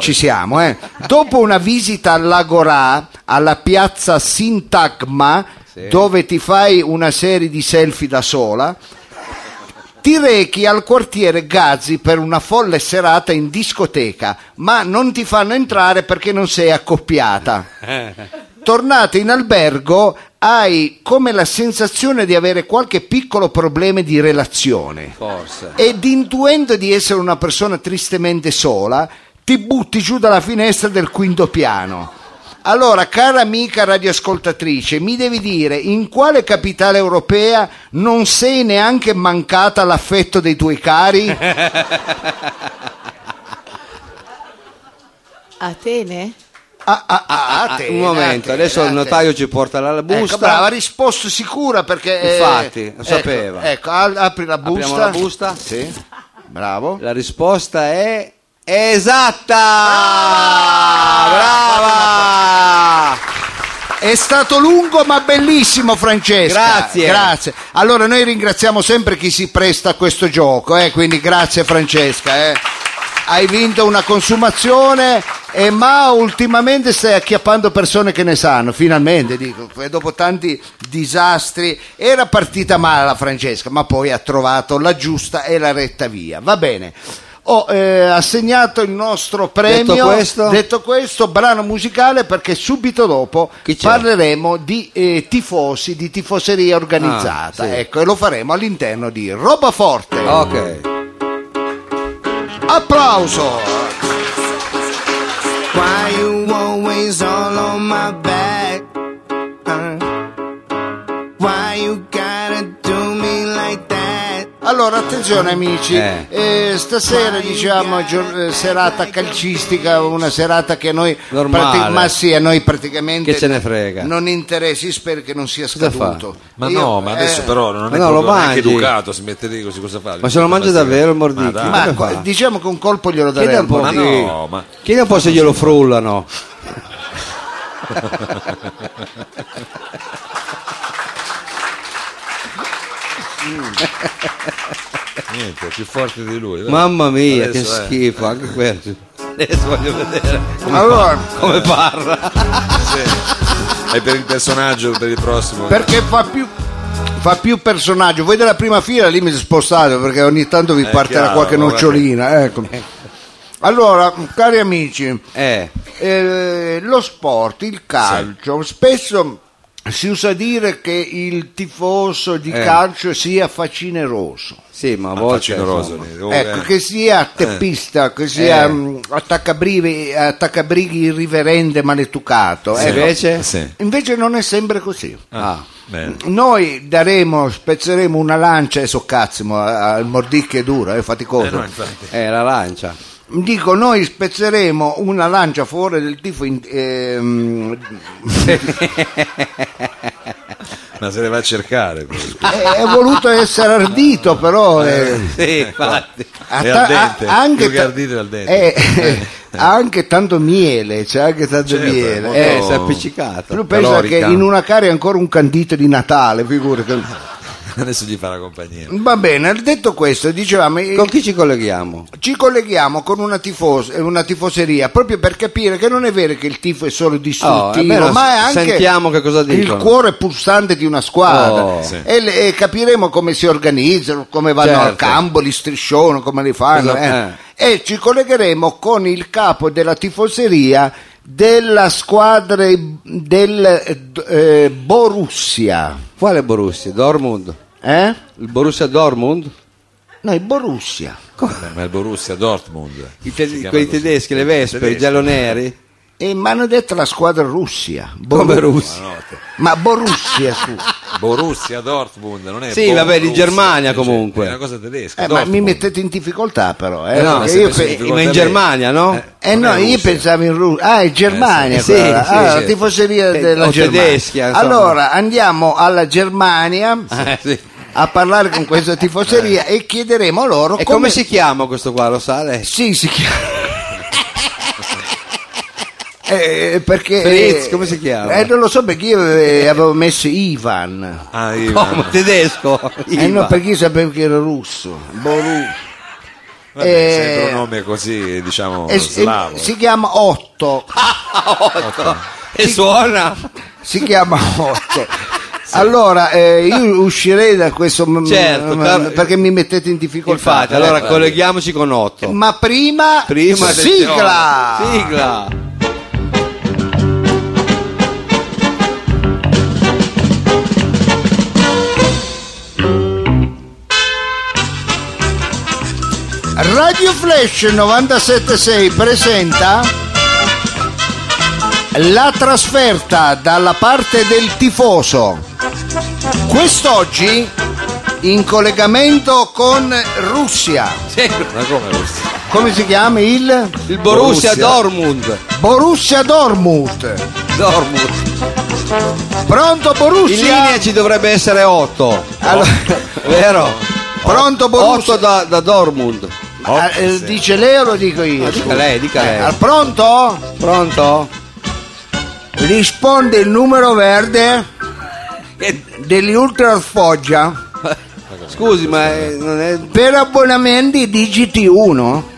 Ci siamo, eh. Dopo una visita all'Agorà, alla piazza Sintagma, dove ti fai una serie di selfie da sola, ti rechi al quartiere Gazzi per una folle serata in discoteca, ma non ti fanno entrare perché non sei accoppiata. Tornate in albergo, hai come la sensazione di avere qualche piccolo problema di relazione Forse. ed intuendo di essere una persona tristemente sola, ti butti giù dalla finestra del quinto piano. Allora, cara amica radioascoltatrice, mi devi dire in quale capitale europea non sei neanche mancata l'affetto dei tuoi cari? Atene? Ah, ah, ah, Ah, Atene, un momento, Atene, adesso il Atene. notaio ci porta la busta. Ecco, brava, ha risposto sicura perché... eh, Infatti, lo ecco, sapeva. Ecco, apri la busta. Apriamo la busta. Sì, bravo. La risposta è esatta! Ah, Brava! È stato lungo ma bellissimo Francesca. Grazie. Grazie. Allora noi ringraziamo sempre chi si presta a questo gioco, eh, quindi grazie Francesca. eh. Hai vinto una consumazione e ma ultimamente stai acchiappando persone che ne sanno, finalmente dico, dopo tanti disastri. Era partita male la Francesca, ma poi ha trovato la giusta e la retta via. Va bene. Ho eh, assegnato il nostro premio. Detto questo? Detto questo, brano musicale perché subito dopo parleremo di eh, tifosi, di tifoseria organizzata. Ah, sì. Ecco, e lo faremo all'interno di Roba Forte. Ok. Applauso! Why you always all on my Allora, attenzione amici, Eh. eh, stasera diciamo gior- eh, serata calcistica, una serata che a noi, Normale. ma sì, a noi praticamente Che ce ne frega. non interessi, spero che non sia scaduto. Ma Io, no, ma adesso eh, però non è no, lo proprio neanche educato, si mette lì così cosa fa? Ma se lo mangia davvero il mordicchio? Ma. Ma qua- diciamo che un colpo glielo Chiedi darei un po' Ma Sì. no, ma Chiedi un po' se glielo frullano. Niente, è più forte di lui. dai. Mamma mia, che Adesso, eh. schifo, anche questo. Adesso voglio vedere come, Allora, come parla. Sì. È per il personaggio, per il prossimo. perché fa più fa più personaggio voi della prima fila lì mi spostate perché ogni tanto vi È partirà chiaro, qualche nocciolina ecco. allora cari amici Eh, eh, lo sport il calcio spesso si usa dire che il tifoso di Eh. calcio sia facineroso sì, ma a Ah, volte... oh, Ecco, eh. che sia teppista, che sia Eh. mh, attaccabrivi- attaccabrighi irriverente maleducato. Sì, ecco. invece? Sì. Invece non è sempre così. Ah, Bene. Noi daremo, spezzeremo una lancia e soccazzimo al mordicchio è duro, è faticoso. Eh, no, eh, la lancia. Dico, noi spezzeremo una lancia fuori del tifo in- ehm, Ma se le va a cercare. è, è voluto essere ardito, però eh, Sì, infatti. ha È ta- al dente, ha anche più che ta- ardito è al dente. eh, ha anche tanto miele, c'è anche tanto Certo, è miele. molto- Eh, Eh, si è appiccicato. tu pensa calorica. che in una cara è ancora un candito di Natale, figurati. Adesso gli fa la compagnia. Va bene, detto questo, dicevamo, eh, Con chi ci colleghiamo? ci colleghiamo con una, tifos- eh, una tifoseria proprio per capire che non è vero che il tifo è solo distruttivo, Oh, è ma è anche sentiamo che cosa il cuore pulsante di una squadra. Oh. Sì. E, le- e capiremo come si organizzano, come vanno Certo. al campo, li striscione, come li fanno. Cosa- eh. E ci collegheremo con il capo della tifoseria della squadra del eh, Borussia. Quale Borussia? Dortmund? Eh? Il Borussia Dortmund? No, il Borussia. Vabbè, ma il Borussia Dortmund. I te- quei così. tedeschi, le vespe, i Tedeschi. gialloneri? E mi hanno detto la squadra Russia. Come Russia? Ma Borussia, su. Borussia Dortmund, non è Sì, vabbè, di Borussia, Germania cioè, comunque. È una cosa tedesca. Eh, ma mi mettete in difficoltà però. Eh, Eh no, perché io in pe- difficoltà. Ma in. Germania, no? Eh, eh, no, io Russia. pensavo in Russia. Ah, è Germania Eh, sì, quella. sì, ah, la sì. tifoseria Eh, della o Germania. insomma. allora, andiamo alla Germania Eh, sì. a parlare con questa tifoseria e chiederemo loro E come si chiama questo qua, lo sa lei? Sì, si chiama. Eh, perché Fritz, come si chiama? Eh, non lo so perché io eh, avevo messo Ivan. Ah, Ivan. Come tedesco? Eh, no, Ivan. perché io sapevo che era russo. Boru. Vabbè, Eh, sempre un nome così, diciamo, E- e- slavo. si chiama Otto. E suona? Si chiama Otto. Allora, eh, io uscirei da questo m- Certo, m- car- perché mi mettete in difficoltà. Infatti, allora colleghiamoci con Otto. Ma prima, Prima sigla! Sigla! Radio Flash 976 presenta la trasferta dalla parte del tifoso. Quest'oggi in collegamento con Russia. Ma come Russia? Come si chiama il Il Borussia, Borussia. Dortmund. Borussia Dortmund? Dortmund. Pronto In Borussia? linea ci dovrebbe essere 8. Allora, Vero? pronto Borussia? 8 da, da Dortmund. Ah, eh, dice lei o lo dico io? Ah, dica lei, dica Eh, lei. al pronto? Pronto? Risponde il numero verde degli Ultra Foggia. Scusi, ma eh, non è... Per abbonamenti digiti 1.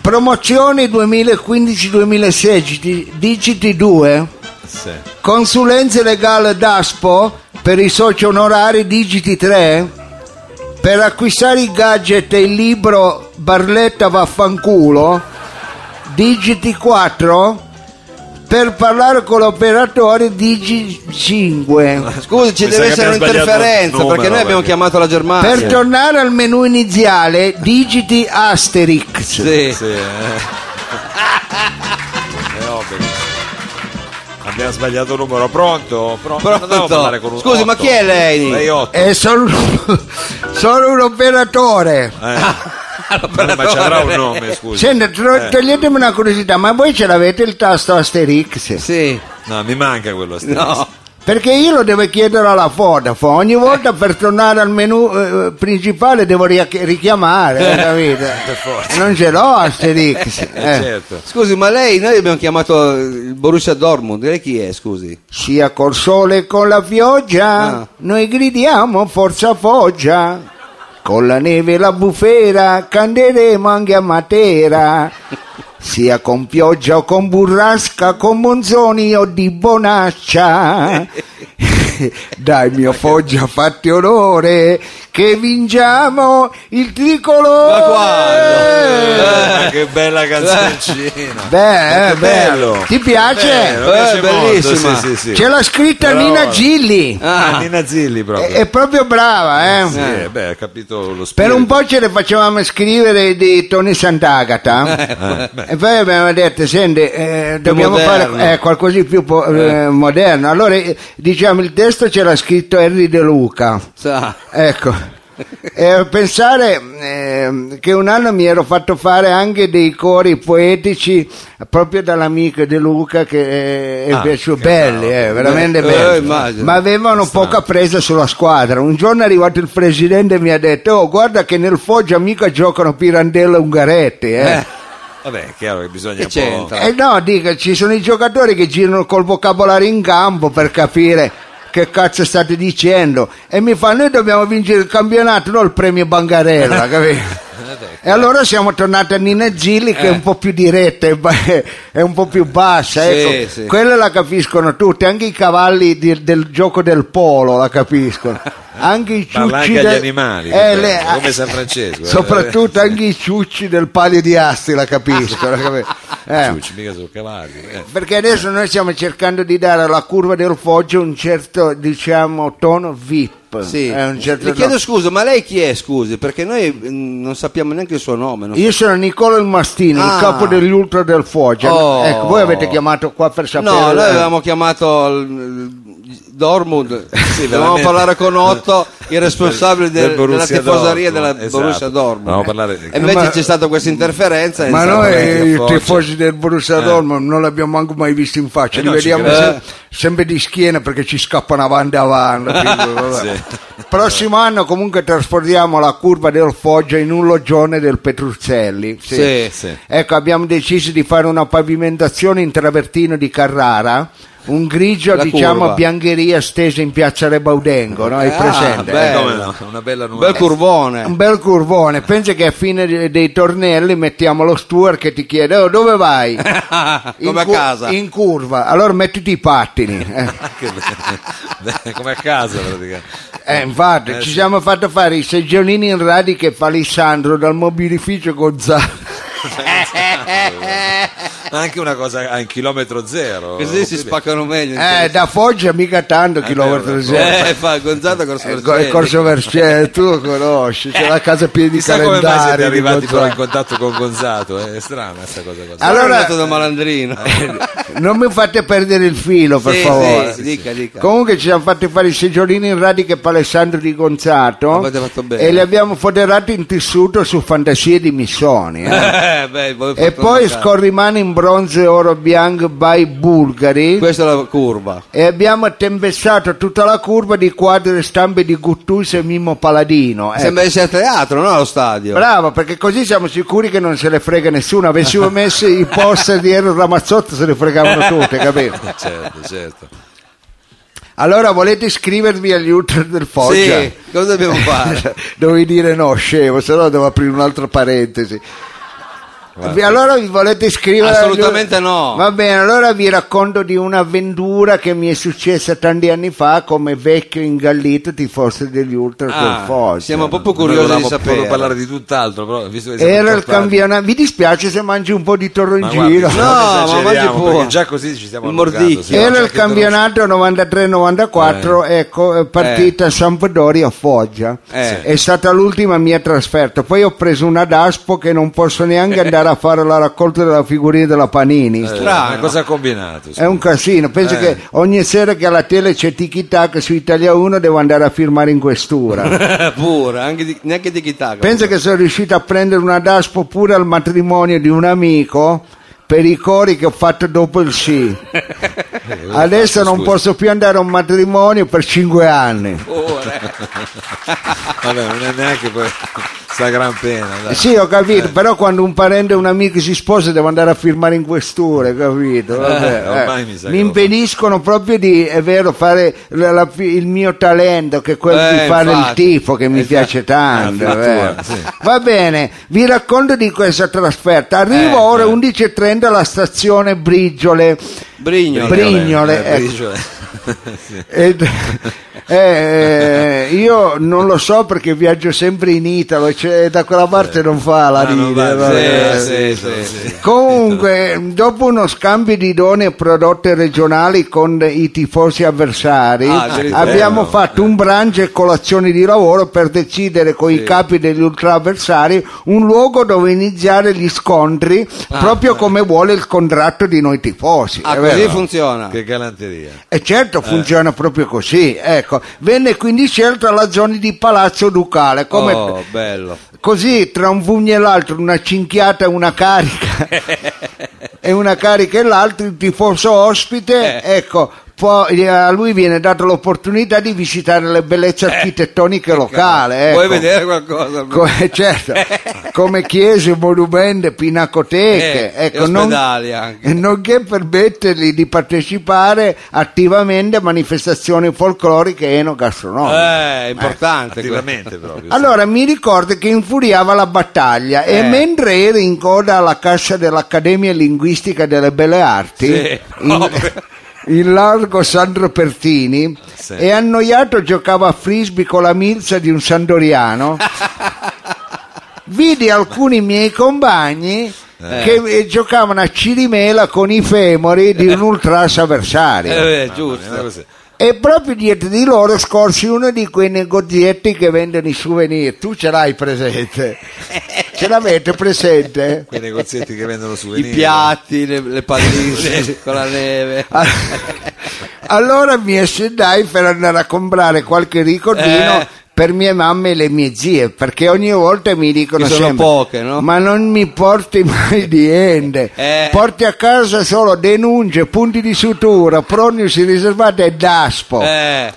Promozione 2015-2016 di- digiti 2. Sì. Consulenze legale DASPO per i soci onorari digiti 3. Per acquistare i gadget e il libro Barletta vaffanculo digiti 4. Per parlare con l'operatore digiti 5. Scusi, ci deve essere abbiamo sbagliato un'interferenza numero, perché noi abbiamo perché- chiamato la Germania. Per tornare al menu iniziale digiti Asterix. Sì. Sì, eh. Abbiamo sbagliato il numero. Pronto? Pronto? Parlare con un Scusi, ma otto. chi è lei? Lei 8. E sono, sono un operatore. ma ci avrà un nome, scusi. Senta, tro- Eh. toglietemi una curiosità, ma voi ce l'avete il tasto Asterix? Sì. No, mi manca quello stesso. No. Perché io lo devo chiedere alla Vodafone, ogni volta per tornare al menu eh, principale devo richiamare, eh, capite? E non ce l'ho Asterix. Eh, eh. certo. Scusi, ma lei, noi abbiamo chiamato il Borussia Dortmund. Lei chi è, scusi? Sia col sole che con la pioggia, Ah. noi gridiamo forza Foggia. con la neve e la bufera canderemo anche a Matera. Sia con pioggia o con burrasca, con Monzoni o di Bonaccia. Dai mio Foggia, fatti onore che vinciamo il tricolore. Ma quando? Ah, che bella canzoncina. Beh, eh, bello. Ti piace? Bello, piace Eh, molto, bellissima. Sì, sì, sì. Ce l'ha scritta Nina Gilli. Ah, Nina Zilli proprio. È, è proprio brava, eh. Sì, eh, beh, ha capito lo Per spirito. un po' ce le facevamo scrivere di Tony Sant'Agata e poi abbiamo detto, senti, eh, dobbiamo moderno. fare eh, qualcosa di più po- eh, moderno. Allora, eh, diciamo, il testo ce l'ha scritto Henry De Luca. Sa. Ecco. E pensare eh, che un anno mi ero fatto fare anche dei cori poetici proprio dall'amico De Luca che eh, è Ah, piaciuto belli, eh, veramente Eh, belli. immagino. ma avevano poca presa sulla squadra. Un giorno è arrivato il presidente e mi ha detto: Oh, guarda che nel Foggia mica giocano Pirandello e Ungaretti. Eh. Vabbè, è chiaro che bisogna Che un po'... Eh no, dico, ci sono i giocatori che girano col vocabolario in campo per capire che cazzo state dicendo e mi fa noi dobbiamo vincere il campionato, non il premio Bangarella, capito? E allora siamo tornati a Nina Gilli che è un po' più diretta è un po' più bassa. Sì, ecco. sì. Quella la capiscono tutti, anche i cavalli di- del gioco del polo la capiscono. Anche i ciucci anche del- animali, Eh, le- come San Francesco, eh. Soprattutto anche i ciucci del palio di Asti la capiscono. capi- eh. Ciucci, mica sono cavalli. eh. Perché adesso noi stiamo cercando di dare alla curva del Foggio un certo, diciamo, tono VIP. Sì. Eh, un certo Le chiedo scusa, ma lei chi è, scusi? Perché noi mm, non sappiamo neanche il suo nome. non Io sono Nicola il Mastino, Ah. il capo degli ultra del Foggia. Oh. Ecco, voi avete chiamato qua per sapere. No, noi eh, avevamo chiamato il- il Dortmund, dovevamo parlare con Otto, il responsabile del- Del della tifoseria Dortmund, della esatto. Borussia Dortmund. Dovevamo parlare- E invece Ma- c'è stata questa interferenza. Ma noi i tifosi del Borussia Dortmund non l'abbiamo manco mai visto in faccia, Eh li no, vediamo credo. se- sempre di schiena perché ci scappano avanti e avanti. quindi, vabbè. Prossimo anno comunque trasformiamo la curva del Foggia in un logione del Petruzzelli. sì. Sì. Sì. Ecco, abbiamo deciso di fare una pavimentazione in travertino di Carrara, un grigio, La diciamo, curva. biancheria stesa in piazza Rebaudengo, no? Hai Ah, presente? beh. Eh, Come no? Una bella un nuova. bel curvone. Un bel curvone, pensa che a fine de- dei tornelli mettiamo lo steward che ti chiede oh, dove vai? In Come a cu- casa. In curva, allora mettiti i pattini. Eh, bello. Come a casa praticamente. Eh, infatti, Eh, ci sì. siamo fatto fare i seggiolini in radiche palissandro dal mobilificio Gonzalo. Ma anche una cosa a un chilometro zero. Così si spaccano meglio. Eh, da Foggia mica tanto, chilometro vero, zero. Eh, fa Gonzato Corso Eh, Vercelli. Corso Vercelli, tu lo conosci, c'è la casa piena di Chissà come mai calendari. siete arrivati però in contatto con Gonzato, eh, è strana questa cosa. cosa. Allora, da malandrino. Non mi fate perdere il filo, per Sì, favore. sì, dica, dica. Comunque ci siamo fatti fare i seggiolini in radiche Alessandro di Gonzato Avete fatto bene. e li abbiamo foderati in tessuto su fantasie di Missoni. eh. Eh, beh, e poi una- scorrimani in bronzo e oro bianco by Bulgari Questa è la curva. e abbiamo tempestato tutta la curva di quadri e stampe di Guttuso e Mimmo Paladino. ecco. Sembra essere a teatro, no? Allo stadio. Bravo, perché così siamo sicuri che non se le frega nessuno. Avessimo messo i poster di Ero Ramazzotto se le fregavano tutte, capito? Certo, certo. Allora volete iscrivervi agli ultra del Foggia? Sì, cosa dobbiamo fare? Dovevi dire no, scemo, se no devo aprire un'altra parentesi. Vi- Allora vi volete iscrivere? agli- Assolutamente no. Va bene, allora vi racconto di un'avventura che mi è successa tanti anni fa come vecchio ingallito tifoso degli ultra Ah, Foggia. siamo proprio curiosi di sapere. parlare di tutt'altro, però visto che siamo Era il campionato. Vi dispiace se mangi un po' di torro in Ma giro? non No, ma mangi pure. perché già così ci mordicchio. sì. Era il campionato 93-94, ecco, è partita a Sampdoria a Foggia. Eh. È stata l'ultima mia trasferta. Poi ho preso una Daspo che non posso neanche andare a fare la raccolta della figurina della Panini. Eh, Strano. cosa ha combinato? È un casino, penso Eh. che ogni sera che alla tele c'è Tiki Taka su Italia 1 devo andare a firmare in questura. Pure, anche di, neanche di chitarra. Penso che sono riuscito a prendere una Daspo pure al matrimonio di un amico per i cori che ho fatto dopo il sì. Adesso non scusa? posso più andare a un matrimonio per cinque anni. Pure. Vabbè, non è neanche poi... sta gran pena. dai. Eh Sì, ho capito, però quando un parente o un amico si sposa devo andare a firmare in questura, capito? Vabbè, Eh, ormai mi sa che lo impediscono proprio di, è vero, fare la- la- il mio talento, che è quello Eh, di fare infatti. il tifo, che mi piace tanto. Ah, vero. fattura, sì. Va bene, vi racconto di questa trasferta. Arrivo Eh, ora 11.30 alla stazione Brigiole. Brignole. Brignole, Eh, ecco. briciole. Ed- eh, io non lo so perché viaggio sempre in Italo cioè, da quella parte non fa la Ah, va, vabbè. Sì, sì, sì. Comunque, dopo uno scambio di idonee prodotte regionali con i tifosi avversari, Ah, abbiamo fatto un brunch e colazione di lavoro per decidere con i capi degli ultra avversari un luogo dove iniziare gli scontri, proprio come vuole il contratto di noi tifosi. Ah, così vero? funziona. Che galanteria. E certo funziona proprio così, ecco. Venne quindi scelta la zona di Palazzo Ducale, come Oh, bello. così tra un pugno e l'altro, una cinchiata e una carica, e una carica e l'altro, il tifoso ospite, Eh. ecco. Poi a lui viene data l'opportunità di visitare le bellezze architettoniche locali. Eh. Vuoi ecco. vedere qualcosa? Come, certo, come chiese, monumenti, pinacoteche, Eh, ecco, e non- ospedali anche. nonché permettergli di partecipare attivamente a manifestazioni folcloriche e enogastronomiche. Eh, è importante. Attivamente proprio. Allora mi ricordo che infuriava la battaglia e Eh. mentre ero in coda alla cassa dell'Accademia Linguistica delle Belle Arti, Sì. in, in largo Sandro Pertini, Sì. e annoiato giocava a frisbee con la milza di un sandoriano, vidi alcuni miei compagni che eh, giocavano a cirimela con i femori di un ultras avversario. Eh, giusto. E proprio dietro di loro scorsi uno di quei negozietti che vendono i souvenir. Tu ce l'hai presente? Ce l'avete presente? Quei negozietti che vendono I souvenir. piatti, le, le palline con la neve. Allora mi essendai per andare a comprare qualche ricordino Eh. Per mie mamme e le mie zie, perché ogni volta mi dicono sono sempre, poche, no? ma non mi porti mai niente, Eh. porti a casa solo denunce, punti di sutura, prognosi riservate e daspo. Eh,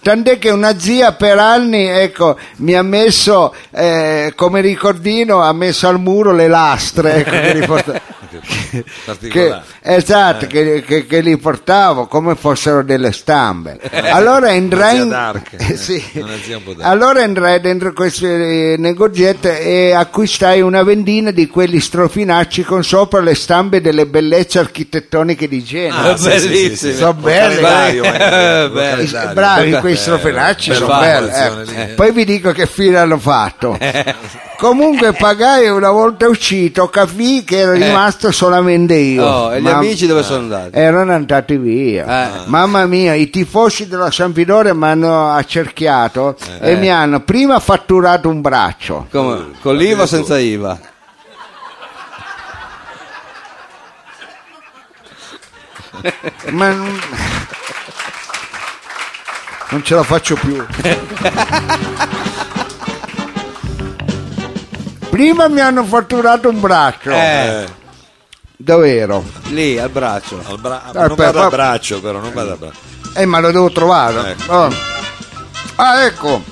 Tant'è che una zia per anni ecco, mi ha messo eh, come ricordino, ha messo al muro le lastre ecco, che, li porta- che- esatto, che, che- che li portavo come fossero delle stampe. Allora entrai in, Eh, sì. dark. allora entrai dentro questo eh, negozietto e acquistai una vendina di quelli strofinacci con sopra le stampe delle bellezze architettoniche di Genova. Ah, sì, sì, sì. Sono eh, Eh, calendario. bravi Strofinacci eh, sono belli eh. poi vi dico che fine hanno fatto comunque pagai una volta uscito capì che ero rimasto solamente io Oh, e gli Ma- amici dove sono andati? erano andati via Eh. mamma mia i tifosi della Sampdoria mi hanno accerchiato Eh. e mi hanno prima fatturato un braccio Come? Con l'IVA o senza IVA? ma non... ce la faccio più prima mi hanno fatturato un braccio Eh, dove ero? lì al braccio. Al bra- Ah, non per- vado a per- braccio, però, non vado a braccio. Eh, ma lo devo trovare. Ecco. Oh. Ah, ecco.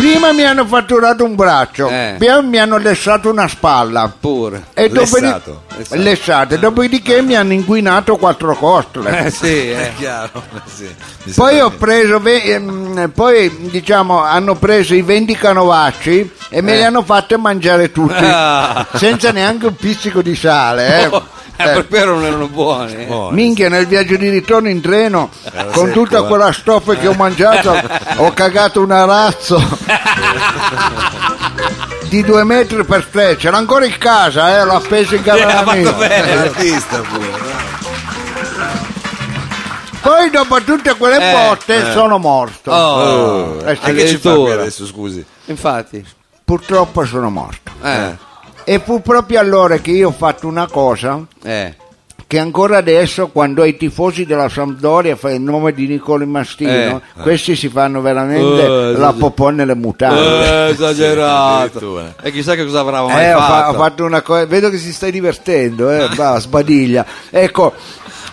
Prima mi hanno fatturato un braccio, Eh. poi mi hanno lasciato una spalla. Pure. Dopodi- Lessato. Lessato. Lessato. Dopodiché mi hanno inquinato quattro costole. Eh sì, È eh. chiaro. sì. Mi Poi ho che- preso, ve- ehm, poi diciamo hanno preso i 20 canovacci e me li hanno fatti mangiare tutti, Eh. Ah. senza neanche un pizzico di sale. eh. Eh, Eh. per quello non erano buoni. eh. Buoni. Minchia, nel viaggio di ritorno in treno, con secco, tutta eh. quella stoffa che ho mangiato, ho cagato un arazzo di due metri per tre. C'era ancora in casa, eh, l'ho appeso in Eh, camera ha fatto mia. L'artista pure. no? Poi dopo tutte quelle Eh, botte sono morto. Oh, Eh sì, E che ci addirittura. adesso, scusi? Infatti. Purtroppo sono morto. Eh, E fu proprio allora che io ho fatto una cosa eh. che ancora adesso quando ai tifosi della Sampdoria fa il nome di Nicolo Mastino, questi si fanno veramente Eh, la popò nelle mutande. Eh, esagerato. E chissà che cosa avrà mai Eh, ho, fa- fatto. ho fatto una cosa, vedo che si stai divertendo, eh, va, sbadiglia. Ecco,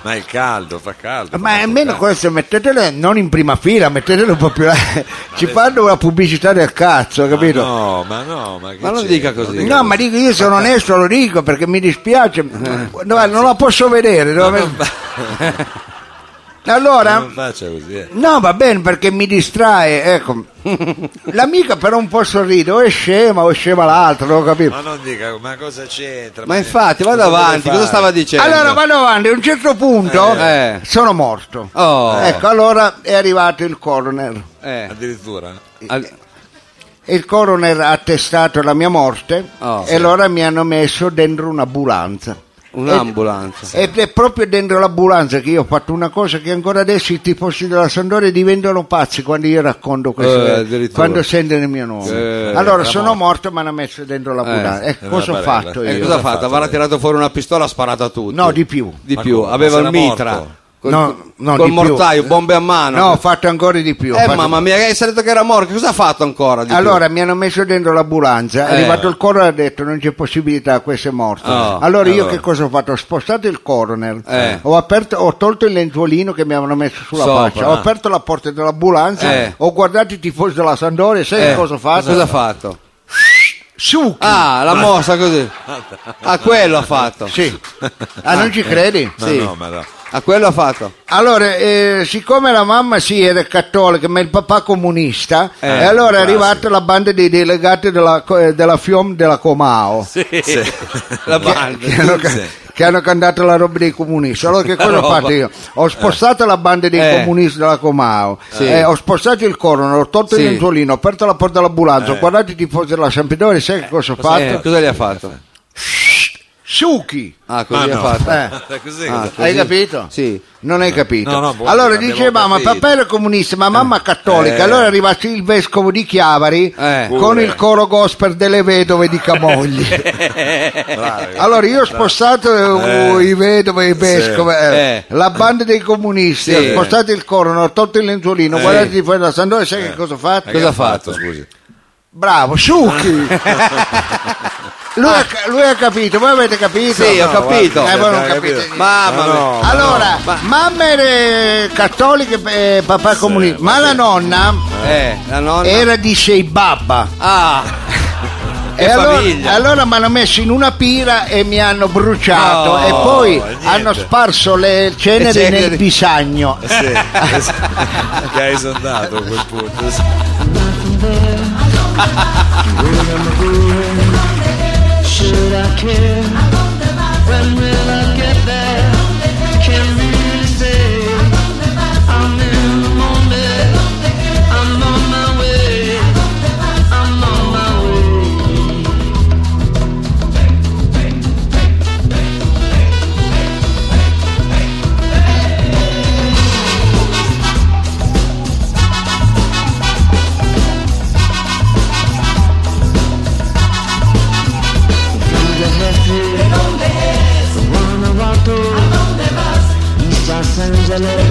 Ma è caldo, fa caldo. Ma fa almeno caldo. questo mettetele non in prima fila, mettetele un po' più là. Ci fanno una pubblicità del cazzo, capito? No, ma no, ma, che Ma non c'è? dica così. No, ma dico io sono onesto, lo dico perché mi dispiace, No, non la posso vedere. no, Allora, Non faccia così, eh. no, va bene perché mi distrae, ecco. L'amica però un po' sorride, o è scema o è scema l'altra, non ho capito. Ma non dica, ma cosa c'entra? Ma infatti, vada cosa avanti, cosa stava dicendo? Allora vado avanti, a un certo punto Eh. sono morto. Oh. Ecco, allora è arrivato il coroner. Eh, Addirittura? al- Il coroner ha attestato la mia morte Oh, e allora mi hanno messo dentro un'ambulanza. Un'ambulanza. Ed è proprio dentro l'ambulanza che io ho fatto una cosa che ancora adesso i tifosi della Sampdoria diventano pazzi quando io racconto questo, Eh, quando sentono il mio nome. Eh, allora sono morto ma hanno messo dentro l'ambulanza. Eh, e cosa ho fatto E io? cosa ha fatto? Avrà tirato fuori una pistola e ha sparato a tutti. No, di più. Di più, aveva il mitra. morto? Col, No, no, col di più. mortaio, bombe a mano. No, ho fatto ancora di più. eh, fatto- mamma mia, hai detto che era morto. Cosa ha fatto ancora? Di Allora mi hanno messo dentro l'ambulanza, è Eh. arrivato il coroner e ha detto non c'è possibilità, questo è morto. Oh, allora io allora. che cosa ho fatto? Ho spostato il coroner, Eh. ho, aperto- ho tolto il lenzuolino che mi avevano messo sulla Sopra. faccia, ho aperto la porta dell'ambulanza, Eh. ho guardato i tifosi della Sandoria, sai più? Eh, cosa ho fatto? Cosa ha fatto? Succhi! Ah, la mossa così. Ah, quello ha fatto. Sì. Ah, non ci credi? Ma Sì. no, ma no. Ah, quello ha fatto. Allora, eh, siccome la mamma sì era cattolica, ma il papà comunista, Eh, e allora è arrivata la banda dei delegati della, eh, della FIOM della Comao. Sì. La banda. che hanno, ca- Sì. che hanno cantato la roba dei comunisti. Allora che cosa ho fatto io? Ho spostato la banda dei Eh. comunisti della Comao, Sì. eh, ho spostato il coroner, ho tolto Sì. il lenzuolino, ho aperto la porta dell'ambulanza, ho guardato i tifosi della Sampdoria, sai che cosa ho fatto? Eh, cosa gli ha fatto? Succhi! Ah, così Ma ha no. fatto. Eh, Così, Ah, così. hai capito? Sì. Non hai capito? No, no, buono, allora diceva, ma capito. papà era comunista, ma mamma cattolica. Eh. Allora è arrivato il vescovo di Chiavari Eh. con il coro gospel delle vedove di Camogli. Allora io ho spostato eh, Eh. i vedovi e i vescovi, eh, Eh. la banda dei comunisti, Sì. ho spostato il coro, ho tolto il lenzuolino, Eh. guardate fuori da Sandoria, sai che cosa ho fatto? Cosa ha fatto? Scusi. Bravo, Succhi! lui, ha, lui ha capito, voi avete capito? Sì, ho No, capito. guarda, Eh, voi non capite capito. niente. Mamma Ma no, ma Allora, mamma era cattolica e papà comunista, ma la nonna Eh, la nonna. era di Seibabba. Ah, E allora, allora mi hanno messo in una pira e mi hanno bruciato No, e poi niente. hanno sparso le ceneri Le ceneri. nel bisagno. Sì, che hai esondato a quel punto. Sì. Should I care? When will I la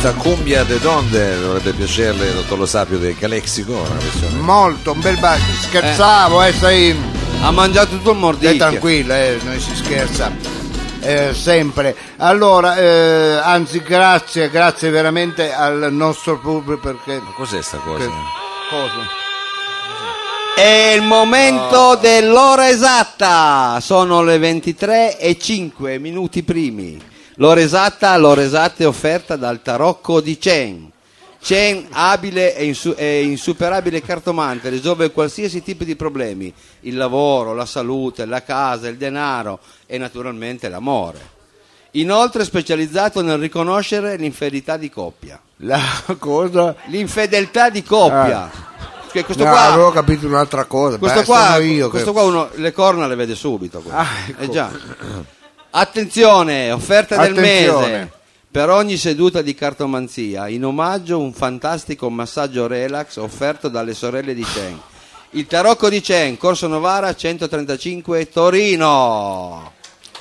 questa cumbia de donde dovrebbe piacerle, dottor Lo Sapio del Calexico, una versione. Molto, un bel bacio. Scherzavo, eh, stai, Ha mangiato tutto il stai mordicchio. tranquillo, eh, noi si scherza. eh, sempre allora eh, anzi grazie grazie veramente al nostro pubblico perché Ma cos'è sta cosa? che- cosa? È il momento dell'ora esatta. Sono le 23 e 5 minuti primi. L'ora esatta, l'ora esatta è offerta dal tarocco di Chen. Chen, abile e, insu- e insuperabile cartomante, risolve qualsiasi tipo di problemi: il lavoro, la salute, la casa, il denaro e naturalmente l'amore. Inoltre è specializzato nel riconoscere l'infelità di coppia. la cosa L'infedeltà di coppia. Che questo no, qua avevo capito un'altra cosa questo Beh, qua, io che- questo qua uno le corna le vede subito. questo. Ah, ecco. Eh già. Attenzione, offerta del Attenzione. mese. Per ogni seduta di cartomanzia, in omaggio un fantastico massaggio relax offerto dalle sorelle di Chen. Il tarocco di Chen, Corso Novara 135 Torino.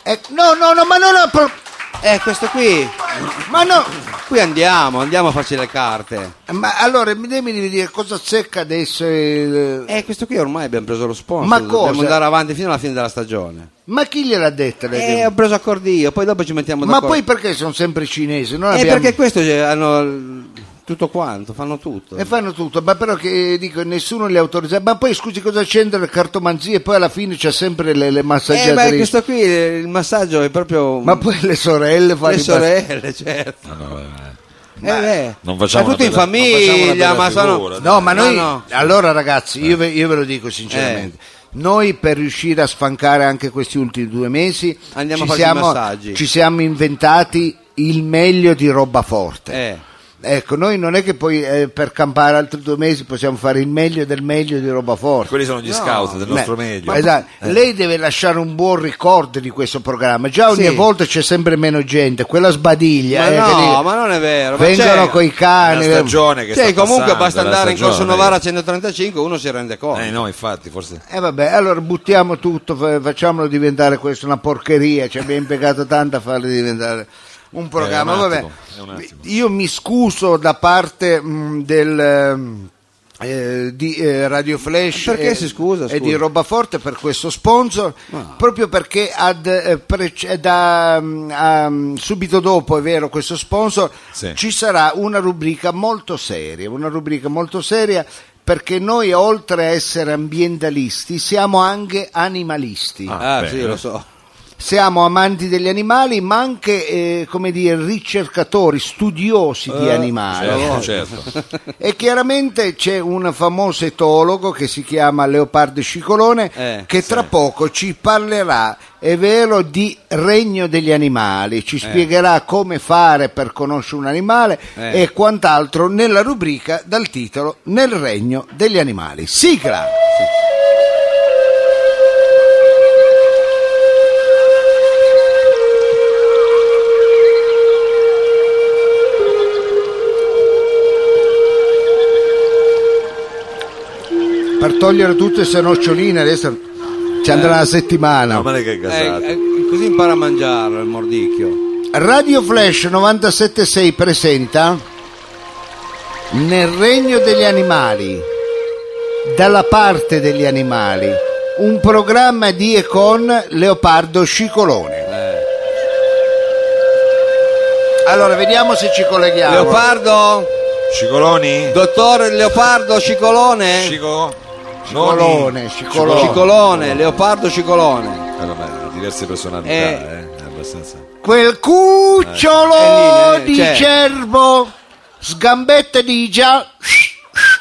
Eh, no no no ma non ho pro- Eh, questo qui, ma no qui andiamo, andiamo a farci le carte. ma allora mi devi dire cosa secca adesso il- Eh, questo qui ormai abbiamo preso lo sponsor, Ma dobbiamo cosa? andare avanti fino alla fine della stagione. ma chi gliel'ha detta lei? Eh, ho preso accordi io, poi dopo ci mettiamo ma d'accordo. poi perché sono sempre cinesi non Eh, abbiamo- perché questo cioè, hanno tutto quanto, fanno tutto. E fanno tutto, ma però che dico, nessuno li autorizza. Ma poi scusi cosa c'entra le cartomanzie e poi alla fine c'è sempre le, le Eh, ma massaggiatrici. questo qui eh, il massaggio è proprio Ma poi le sorelle fanno le sorelle, certo. eh, Eh, beh, non facciamo è tutto in bella- famiglia, ma sono figura, No, ma No, noi no. allora ragazzi, io ve, io ve lo dico sinceramente. Noi per riuscire a sfancare anche questi ultimi due mesi Andiamo ci, siamo, massaggi. ci siamo inventati il meglio di roba forte. Eh. Ecco, noi non è che poi eh, per campare altri due mesi possiamo fare il meglio del meglio di roba forte. Quelli sono gli scout del nostro Beh, meglio. esatto. Lei deve lasciare un buon ricordo di questo programma. Già ogni Sì. volta c'è sempre meno gente, quella sbadiglia. Ma eh, no, lì- ma non è vero. vengono coi cani. Una stagione che Sì, sta comunque passando, basta andare in Corso stagione. Novara 135, uno si rende conto. Eh no, infatti, forse E vabbè, allora buttiamo tutto, fa- facciamolo diventare questo una porcheria. Ci abbiamo impiegato tanto a farlo diventare un programma. Eh, un vabbè, attimo, è un attimo. io mi scuso da parte mh, del. ehm, eh, di eh, Radio Flash Perché e, si scusa, e scusa? di Roba Forte per questo sponsor proprio perché ad, eh, prece- da, mm, a, mm, subito dopo è vero questo sponsor Sì. ci sarà una rubrica molto seria una rubrica molto seria perché noi oltre a essere ambientalisti siamo anche animalisti Ah, beh, sì, lo so. Siamo amanti degli animali ma anche eh, come dire ricercatori studiosi di animali certo, certo. e chiaramente c'è un famoso etologo che si chiama Leopardo Scicolone Eh, che tra poco ci parlerà, è vero, di regno degli animali, ci spiegherà come fare per conoscere un animale Eh. e quant'altro nella rubrica dal titolo Nel regno degli animali. Sigla! Per togliere tutte queste noccioline adesso ci andrà una settimana. No, ma che è Eh, casato. eh, così impara a mangiarlo il mordicchio. Radio Flash 976 presenta Nel regno degli animali, dalla parte degli animali, un programma di e con Leopardo Scicolone. Allora, vediamo se ci colleghiamo. Leopardo? Scicoloni? Dottor Leopardo Scicolone? Scico? Scicolone, Scicolone. Scicolone, Leopardo Scicolone. Eh, vabbè, diverse personalità, Eh. eh. Abbastanza. Quel cucciolo Eh, lì, eh, di c'è. cervo, sgambette di già.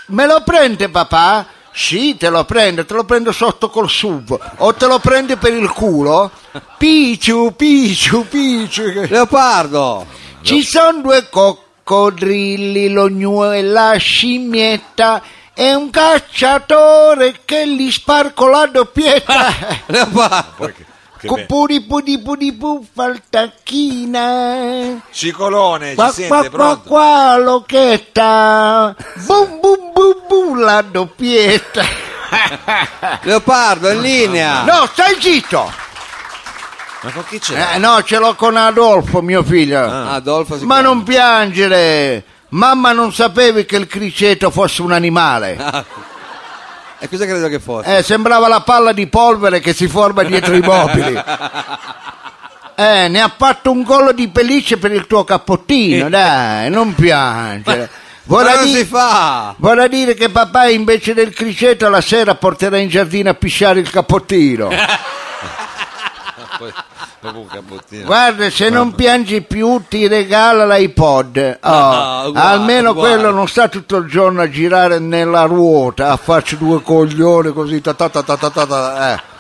Me lo prende papà? Sì, te lo prendo, te lo prendo sotto col SUV. O te lo prendi per il culo? Picciu, picciu, picciu. Leopardo! Ci sono due coccodrilli, lo gnu e la scimmietta, e un cacciatore che gli sparco la doppietta. Leopardo! Pudi pudi pudi puffa al tacchina. Scicolone, ci Qua qua sente, qua pronto? qua locchetta. Bum bum bum bum la doppietta. Leopardo, in linea! No, stai zitto. Ma con chi c'è? Eh, no, ce l'ho con Adolfo, mio figlio. Adolfo si Ma non piangere! Mamma non sapevi che il criceto fosse un animale. E cosa credo che fosse? Eh, sembrava la palla di polvere che si forma dietro i mobili. Eh, ne ha fatto un collo di pelliccia per il tuo cappottino, dai, non piangere. Vorrà, non di- si fa! vorrà dire che papà invece del criceto la sera porterà in giardino a pisciare il cappottino. Guarda, se non piangi più ti regala l'iPod. Oh, No, guarda, almeno guarda. quello non sta tutto il giorno a girare nella ruota, a farci due coglioni così. Ta ta ta ta ta ta eh.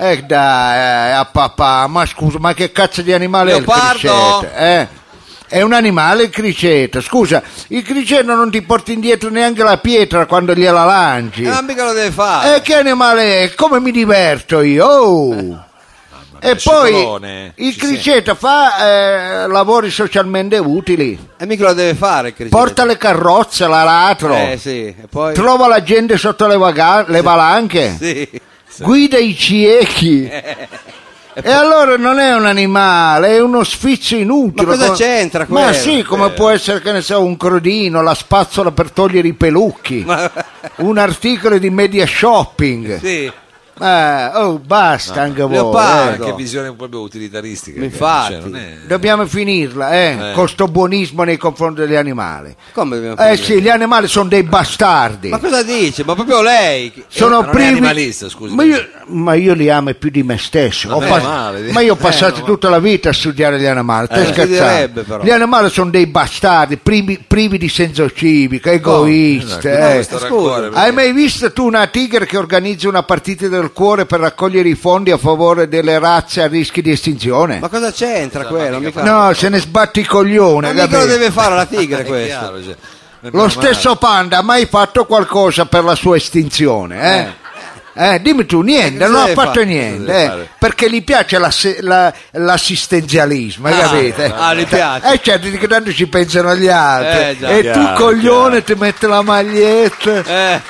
Eh dai, eh, a papà, ma scusa, ma che cazzo di animale Leopardo? è il criceto? Eh? È un animale il criceto, scusa, il criceto non ti porta indietro neanche la pietra quando gliela lanci. Eh, ma mica lo deve fare! Eh, che animale è? Come mi diverto io? Oh! E poi scivolone, il ci criceto fa eh, lavori socialmente utili, E mica lo deve fare il criceto. porta le carrozze, l'aratro, Eh sì, e poi... trova la gente sotto le, vaga- le valanche, Sì. guida i ciechi. E allora non è un animale, è uno sfizio inutile. Ma cosa come- c'entra Ma quello? sì, come può essere che ne so, un crodino, la spazzola per togliere i pelucchi, Ma- un articolo di media shopping. Sì. Eh, oh, basta anche voi. Leopardo. eh. Che visione proprio utilitaristica. Infatti. cioè, non è- Dobbiamo finirla, eh, Eh. con sto buonismo nei confronti degli animali. Come dobbiamo Eh finire? sì, gli animali sono dei bastardi. Ma cosa dice? Ma proprio lei? sono ma è privi... animalista, scusi. Ma io, ma io li amo più di me stesso. Ho è pas- male, ma io ho passato tutta la vita a studiare gli animali. Eh. Gli animali sono dei bastardi, privi, privi di senso civico, egoisti. Eh. questo rancore, Hai mai visto tu una tigre che organizza una partita del cuore per raccogliere i fondi a favore delle razze a rischio di estinzione? Ma cosa c'entra quello? Mica... No, se ne sbatti i coglioni. Ma mica lo deve fare la tigre questo. chiaro, cioè, Lo stesso panda ha mai fatto qualcosa per la sua estinzione? Eh? Eh, dimmi tu, niente, Eh, non ha fatto fare? niente, eh, perché gli piace l'asse- la- l'assistenzialismo, Ah, capito? eh? ah, gli piace. Eh certo, che tanto ci pensano gli altri. Eh, già. e tu Chiaro, coglione ti metti la maglietta. Eh.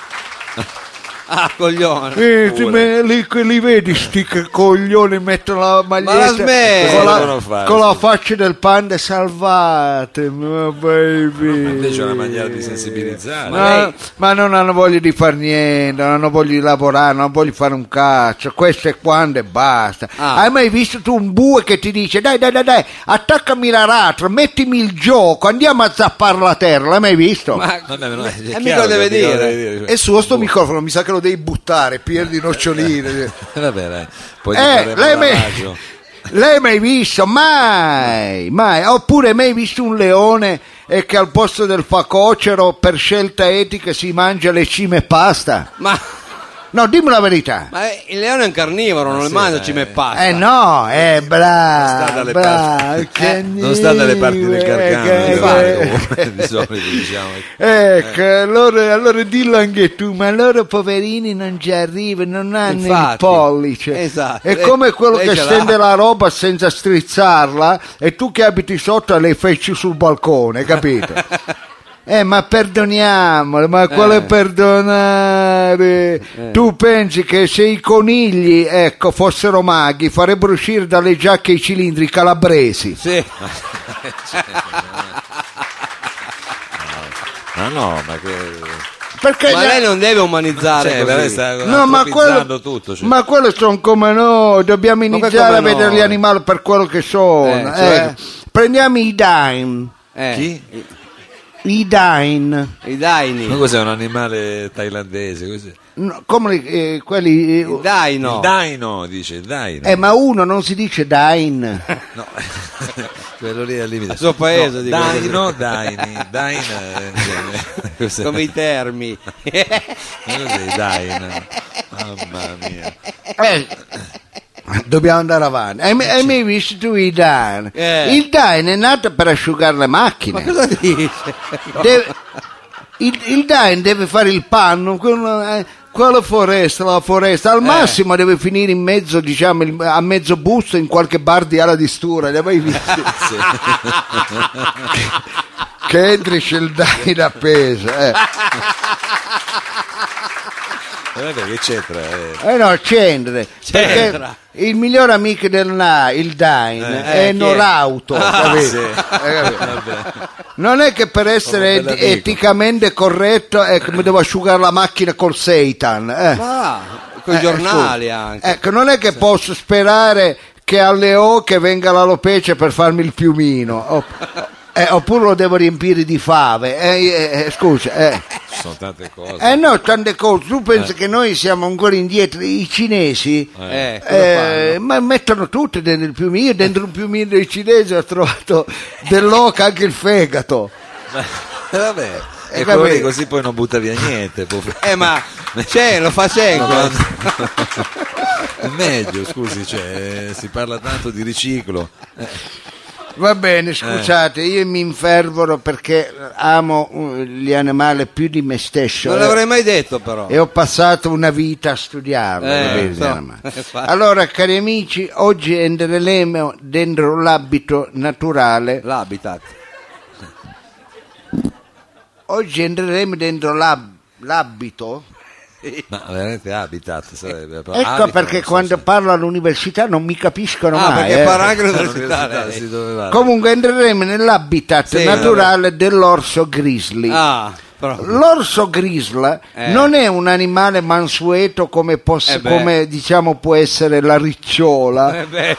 Ah, coglione. Eh, ti me- li, li vedi sti coglioni mettono la maglietta la smetti. con, la, fare, con la faccia del panda salvatemi baby Invece è una maniera di sensibilizzare. Ma, ma non hanno voglia di fare niente, non hanno voglia di lavorare, non hanno voglia di fare un cazzo. Questo è quando e basta. Ah. Hai mai visto tu un bue che ti dice: Dai, dai, dai, dai, attaccami l'aratro, mettimi il gioco, andiamo a zappare la terra? L'hai mai visto? Ma Vabbè, ma non è- è mica lo deve dire. dire. È suo sto microfono, mi sa che lo devi buttare, pieno di noccioline. Vabbè, dai. Poi Eh, lei mai, lei mai visto? Mai, mai. Oppure mai visto un leone e che al posto del facocero per scelta etica si mangia le cime e pasta? Ma, No, dimmi la verità. ma il leone è un carnivoro, non le sì, mangia dai. cime e pasta. Eh no, eh Non sta bravo, dalle bravo, parti- che eh, non sta dalle parti del carcano, di solito diciamo. Ecco, allora, allora dillo anche tu, ma loro poverini non ci arrivano, non hanno il Infatti, pollice. esatto. È Lei- come quello lei che ce l'ha. stende la roba senza strizzarla e tu che abiti sotto le feci sul balcone, capito? Eh, ma perdoniamolo, ma quale Eh. perdonare? Tu pensi che se i conigli, ecco, fossero maghi, farebbero uscire dalle giacche i cilindri calabresi? Sì. Ma no, ma che... Perché Ma lei non deve umanizzare Cioè, sta No, ma quello, tutto. cioè. ma quello sono come noi, dobbiamo iniziare a vedere noi? gli animali per quello che sono. Eh, cioè? ecco. Prendiamo i dain, Eh, Chi? I dain, I daini. Ma cos'è un animale thailandese? Cos'è? no, come li- eh, quelli... eh, Il daino. Il daino, dice, il daino. eh, ma uno non si dice dain. No, quello lì è al limite. Il suo paese, No, dico. daino, daini, dain, eh, cos'è? Come i termi. Cos'è il dain? Mamma mia. Eh, dobbiamo andare avanti. Hai, mai- hai mai visto tu i dain? Eh. Il dain è nato per asciugare le macchine. Ma cosa dice? Deve- il, il Dain deve fare il panno, quello, eh, quella foresta, la foresta, Eh. al massimo deve finire in mezzo, diciamo, a mezzo busto in qualche bar di ala di stura, li hai mai visti? che entri c'è il Dain appeso. Eh. Eh, che c'entra? eh? Eh no, c'entra. C'entra. Perché il miglior amico del Na, il Dain, Eh, è chi è? Norauto. capito? Sì. Eh, capito? Non è che per essere Come eticamente corretto ecco, mi devo asciugare la macchina col seitan. Eh. Ma con i Eh, giornali scusa. anche. Ecco, non è che posso sperare che alle oche venga la lopece per farmi il piumino. Opp- eh, oppure lo devo riempire di fave. Eh, eh, eh, scusa, eh. Ci sono tante cose. Eh no, tante cose. Tu pensi che noi siamo ancora indietro? I cinesi Eh, eh, ma mettono tutto dentro il piumino. Io dentro un piumino dei cinesi ho trovato dell'oca anche il fegato. Eh, vabbè. Eh, E quello vabbè. lì così poi non butta via niente. Eh ma c'è, lo fa. È meglio, scusi, cioè, si parla tanto di riciclo. Va Eh. bene, scusate, io mi infervoro perché amo uh, gli animali più di me stesso. Non l'avrei mai detto però. e ho passato una vita a studiarlo. Eh, so. gli animali. Allora, cari amici, oggi entreremo dentro l'abito naturale. L'habitat. Oggi entreremo dentro l'ab- l'abito. Ma veramente habitat sarebbe. Ecco Habitat, perché so quando se- parlo all'università non mi capiscono Ah, mai. perché eh. sì, dove va? Comunque entreremo nell'habitat Sì, naturale dell'orso grizzly. Ah, proprio. L'orso grizzly Eh. non è un animale mansueto come, poss- Eh come, diciamo può essere la ricciola, Eh beh,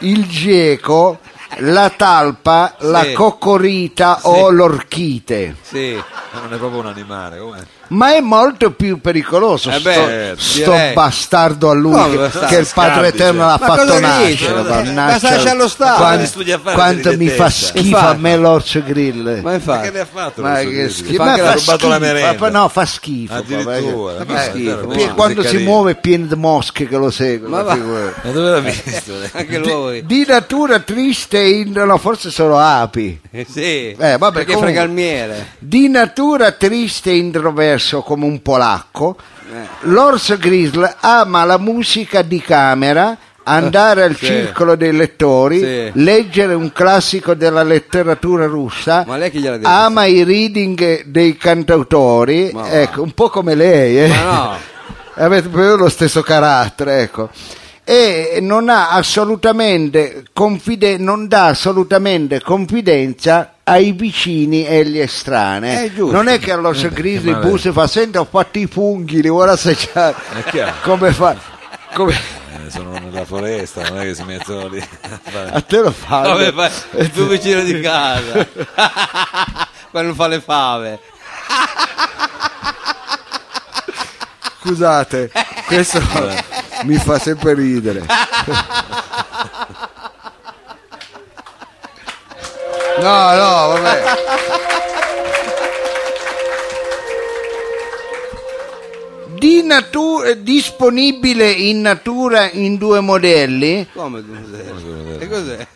il geco, la talpa, la Sì. coccorita o l'orchite. Sì. Ma non è proprio un animale, com'è? Ma è molto più pericoloso Eh sto, beh, sto direi. bastardo a lui Come che, bastardo? che il Padre Scambi, Eterno cioè. l'ha Ma fatto cosa nascere. dice? mannaggia. Ma allo Stato. Quanto, a fare quanto mi fa schifo a Infatti. me l'orso grill. Ma infatti. Che ne ha fatto? Ma che schifo, Fa ma anche fa ha rubato la schifo, merenda. fa- no, fa schifo. Addirittura, ma Eh, schifo, ma quando si carino. muove è pieno di mosche che lo seguono. Ma va. figurati. Ma dove l'ha visto? Anche lui. Di natura triste, in, no, forse sono api. Eh, sì. Eh, vabbè, perché comunque. frega il miele. Di natura triste e introverso come un polacco, Eh. l'orso grizzly ama la musica di camera, andare al Sì. circolo dei lettori, Sì. leggere un classico della letteratura russa, Ma lei chi gliel'ha detto? ama i reading dei cantautori, ecco, un po' come lei. Eh. No. Avete proprio lo stesso carattere, ecco. E non ha assolutamente confide- non dà assolutamente confidenza ai vicini e agli estranei. È giusto. non è che allo grizzly vabbè. bussa e fa senti ho fatto i funghi, li vuole assaggiare. È chiaro. Come fa? Come... Eh, sono nella foresta, non è che si mettono lì a te lo fa. Vabbè, fai il tuo vicino di casa. Quello fa le fave. Scusate, questo mi fa sempre ridere. No, no, vabbè. Di natu- disponibile in natura in due modelli, Come cos'è? E cos'è?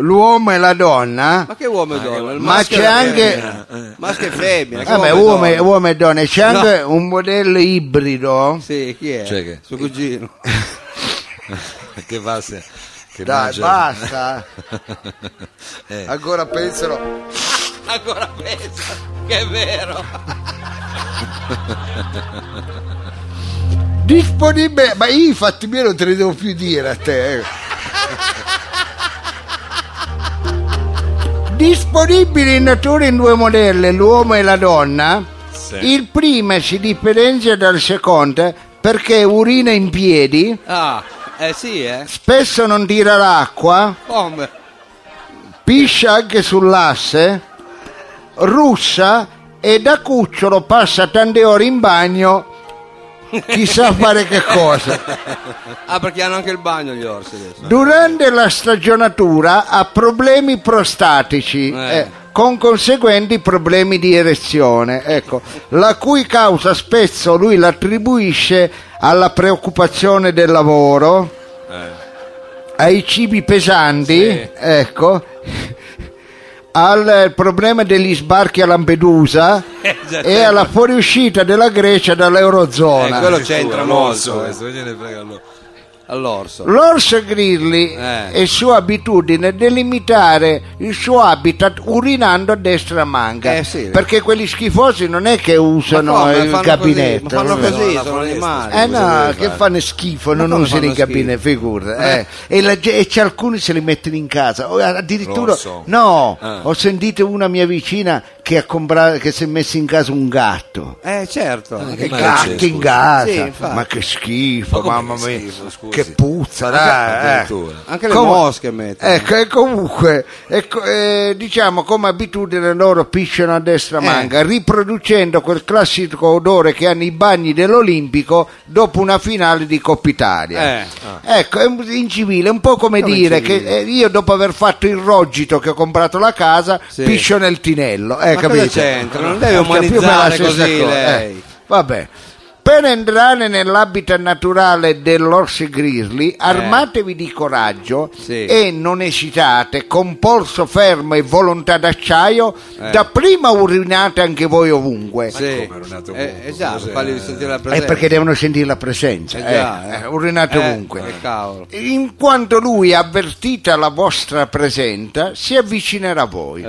L'uomo e la donna. Ma che uomo e donna? Il Ma c'è anche- femmina. Maschio e femmina. Vabbè, uomo, e- donna? uomo e donna, c'è anche un modello ibrido. Sì, chi è? Cioè che? Suo cugino. che va se... Che Dai, mangia- basta. Eh, Ancora pensano. Ancora pensa che è vero. Disponibile, ma io i fatti miei non te li devo più dire a te. Disponibile in natura in due modelli, l'uomo e la donna. Sì. Il primo si differenzia dal secondo perché urina in piedi, Ah, eh sì, eh. spesso non tira l'acqua, Come? piscia anche sull'asse, russa e da cucciolo passa tante ore in bagno, chissà fare che cosa. Ah, perché hanno anche il bagno gli orsi adesso. Durante la stagionatura ha problemi prostatici. Eh. eh, con conseguenti problemi di erezione, ecco, la cui causa spesso lui l'attribuisce alla preoccupazione del lavoro, ai cibi pesanti, Sì. ecco, al problema degli sbarchi a Lampedusa Eh, e alla fuoriuscita della Grecia dall'Eurozona. Eh, quello c'entra molto. eh. questo, frega. All'orso. L'orso grizzly Eh. è sua abitudine delimitare il suo habitat urinando a destra e a manca. Eh, sì. Perché quelli schifosi non è che usano Ma come? il Fanno gabinetto. così, ma fanno no? così, la sono foresta, animali. Eh Cosa no, che fare? fanno schifo, non come usano i fanno schifo? gabineti, figura. eh. E, la ge- e c'è alcuni se li mettono in casa. O Addirittura, L'orso? no, Ah. ho sentito una mia vicina che, ha comprato, che si è messa in casa un gatto. Eh, certo. che I male gatti c'è, in casa, Sì, ma che schifo, Ma mamma che mia, schifo, che puzza, dai, eh. Addirittura. Anche le Come- mosche mettono. Ecco, e comunque, ecco, eh, diciamo come abitudine loro pisciano a destra Eh. manca, riproducendo quel classico odore che hanno i bagni dell'Olimpico dopo una finale di Coppa Italia. Eh. Ecco, è un- incivile, è un po' come, Come dire che eh, io dopo aver fatto il rogito che ho comprato la casa, Sì. piscio nel tinello. Ma capito? cosa c'entra? Non deve più o meno la umanizzare così cosa, lei. eh. Vabbè. Per entrare nell'habitat naturale dell'orso grizzly, armatevi di coraggio Eh. Sì. e non esitate, con polso fermo e volontà d'acciaio, Eh. dapprima urinate anche voi ovunque. Sì. è Eh, ovunque? esatto, Cos'è? fargli sentire la È presenza. perché devono sentire la presenza. Eh già, eh, eh. eh, urinate Eh, ovunque. In quanto lui, avvertita la vostra presenza, si avvicinerà a voi.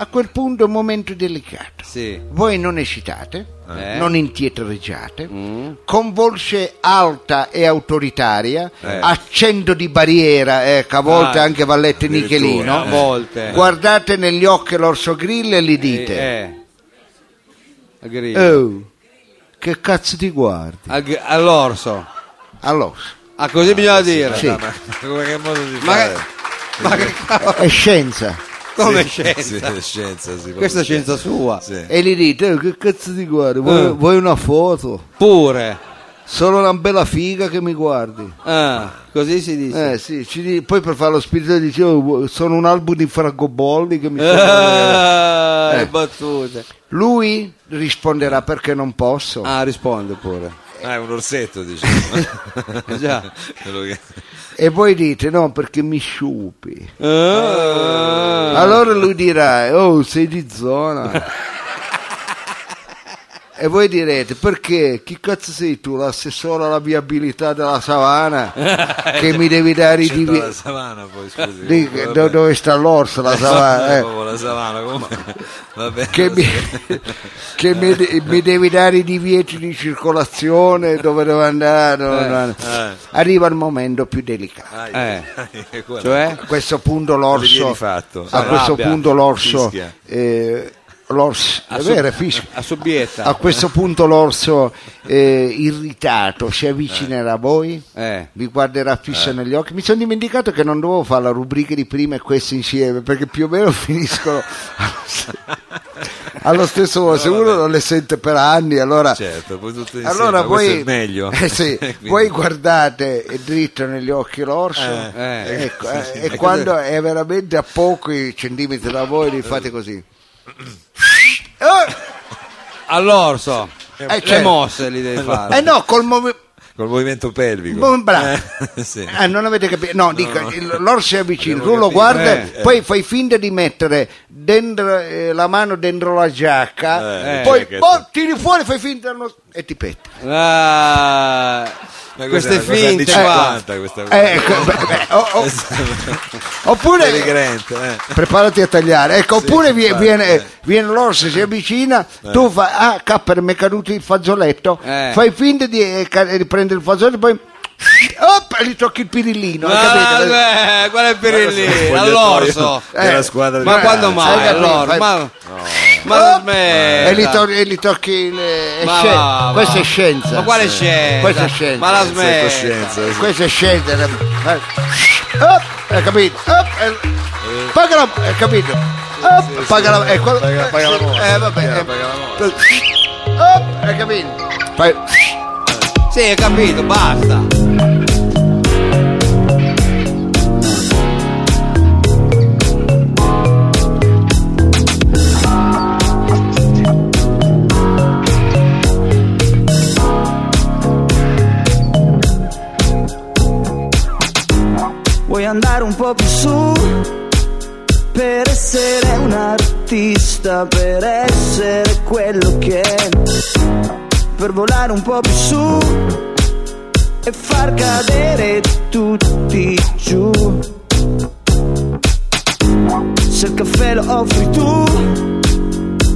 Eh, A quel punto è un momento delicato. sì. Voi non esitate, Eh. non indietreggiate, Mm. con voce alta e autoritaria, Eh. accento di barriera, ecco, a volte Ah, anche Nichelino, A volte. guardate negli occhi l'orso grill e gli dite, Eh. Al grillo. oh, che cazzo ti guardi? Al gr- all'orso. All'orso. Ah, così bisogna dire. Sì. Ma che modo di Ma fare? ma che cavolo? È scienza. Come Sì, scienza? sì, scienza, sì, Questa è scienza sua. Sì. E gli dite, oh, che cazzo ti guardi? Vuoi, Eh. vuoi una foto? Pure. Solo una bella figa che mi guardi. Ah, così si dice. Eh sì, poi per fare lo spirito dice, oh, sono un album di francobolli che mi Ah, Eh. le battute. Lui risponderà perché non posso. Ah, risponde pure. Ah, è un orsetto, diciamo. Eh, già. E voi dite no perché mi sciupi. Ah. Allora lui dirà, oh sei di zona. e voi direte perché? Chi cazzo sei tu? L'assessore alla viabilità della savana? che mi devi dare i C'entra la savana poi, scusi. Di- Vabbè. do- dove sta l'orso la savana? eh? La savana, comunque. Vabbè. che, mi, che mi, mi devi dare i divieti di circolazione dove devo andare, dove devo andare. eh. arriva il momento più delicato Eh. Cioè? a questo punto l'orso a questo punto l'orso eh, l'orso A vero sub- fischio. A subbietta. a questo punto l'orso eh, irritato si avvicinerà a voi Eh. vi guarderà fisso negli occhi mi sono dimenticato che non dovevo fare la rubrica di prima e questa insieme perché più o meno finiscono allo stesso modo se uno non le sente per anni allora Certo, poi insieme. allora voi, meglio. eh sì, voi guardate dritto negli occhi l'orso Eh, eh. ecco, eh, e quando è veramente a pochi centimetri da voi li fate così Eh, All'orso. Eh, Le certo. mosse li devi fare. eh no col movimento Col movimento pelvico. Bravo. Eh, sì. Ah, non avete capito? No, dico, il- l'orso è vicino, tu Abbiamo lo guarda, capito. Eh, poi fai finta di mettere dentro, eh, la mano dentro la giacca, Eh, poi eh, boh, tiri fuori, fai finta non- e ti petti. Ah, Ma queste finte anni qua. 50 questa Eh, ecco, beh, oh, oh, oppure eh. preparati a tagliare, ecco, oppure vi- infatti, viene, eh. viene l'orso, si avvicina, tu fai, ah, capper, mi è caduto il fazzoletto, Eh. fai finta di, eh, di prendere il fazzoletto, poi op, e gli tocchi il pirillino, hai Ah, capito? beh, qual è il? Spogliatoio All'orso. della Eh, squadra di Ma Eh, quando mai? Allora, ma, ma la Oh, smetta. e, gli to- e gli tocchi il, è Ma va. questa è scienza Ma quale scienza? Questa è scienza. Ma la smetta. sì. questa è scienza eh. Op, hai capito Op, e- paga la hai capito Op, paga la eh, Paga- paga la sì, eh, vabbè eh, paga la Op, hai capito Fai- Sì, hai capito, basta. Vuoi andare un po' più su per essere un artista, per essere quello che per volare un po' più su e far cadere tutti giù. Se il caffè lo offri tu,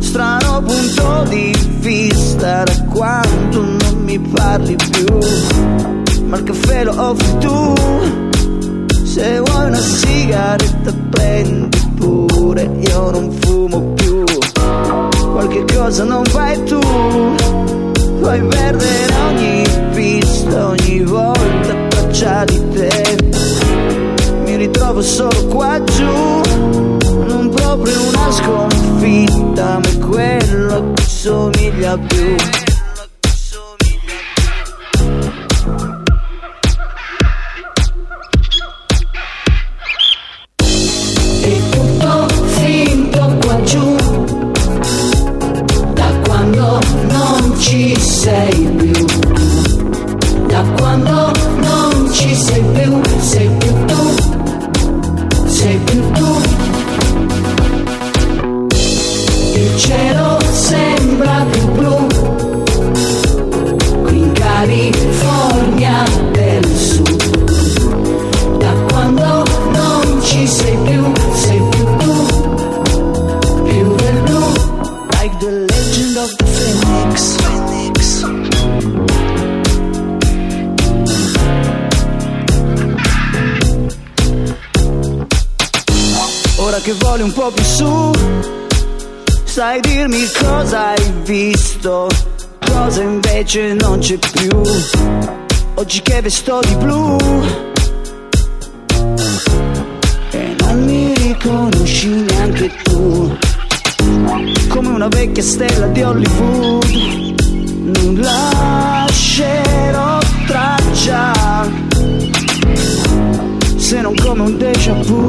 strano punto di vista da quando non mi parli più. Ma il caffè lo offri tu, se vuoi una sigaretta prendi pure, io non fumo più. Qualche cosa non fai tu, puoi perdere ogni pista ogni volta traccia di te. Mi ritrovo solo qua giù, non proprio una sconfitta, ma quello che somiglia più. C'è più. Oggi che vesto di blu. E non mi riconosci neanche tu. Come una vecchia stella di Hollywood. Non lascerò traccia. Se non come un déjà vu.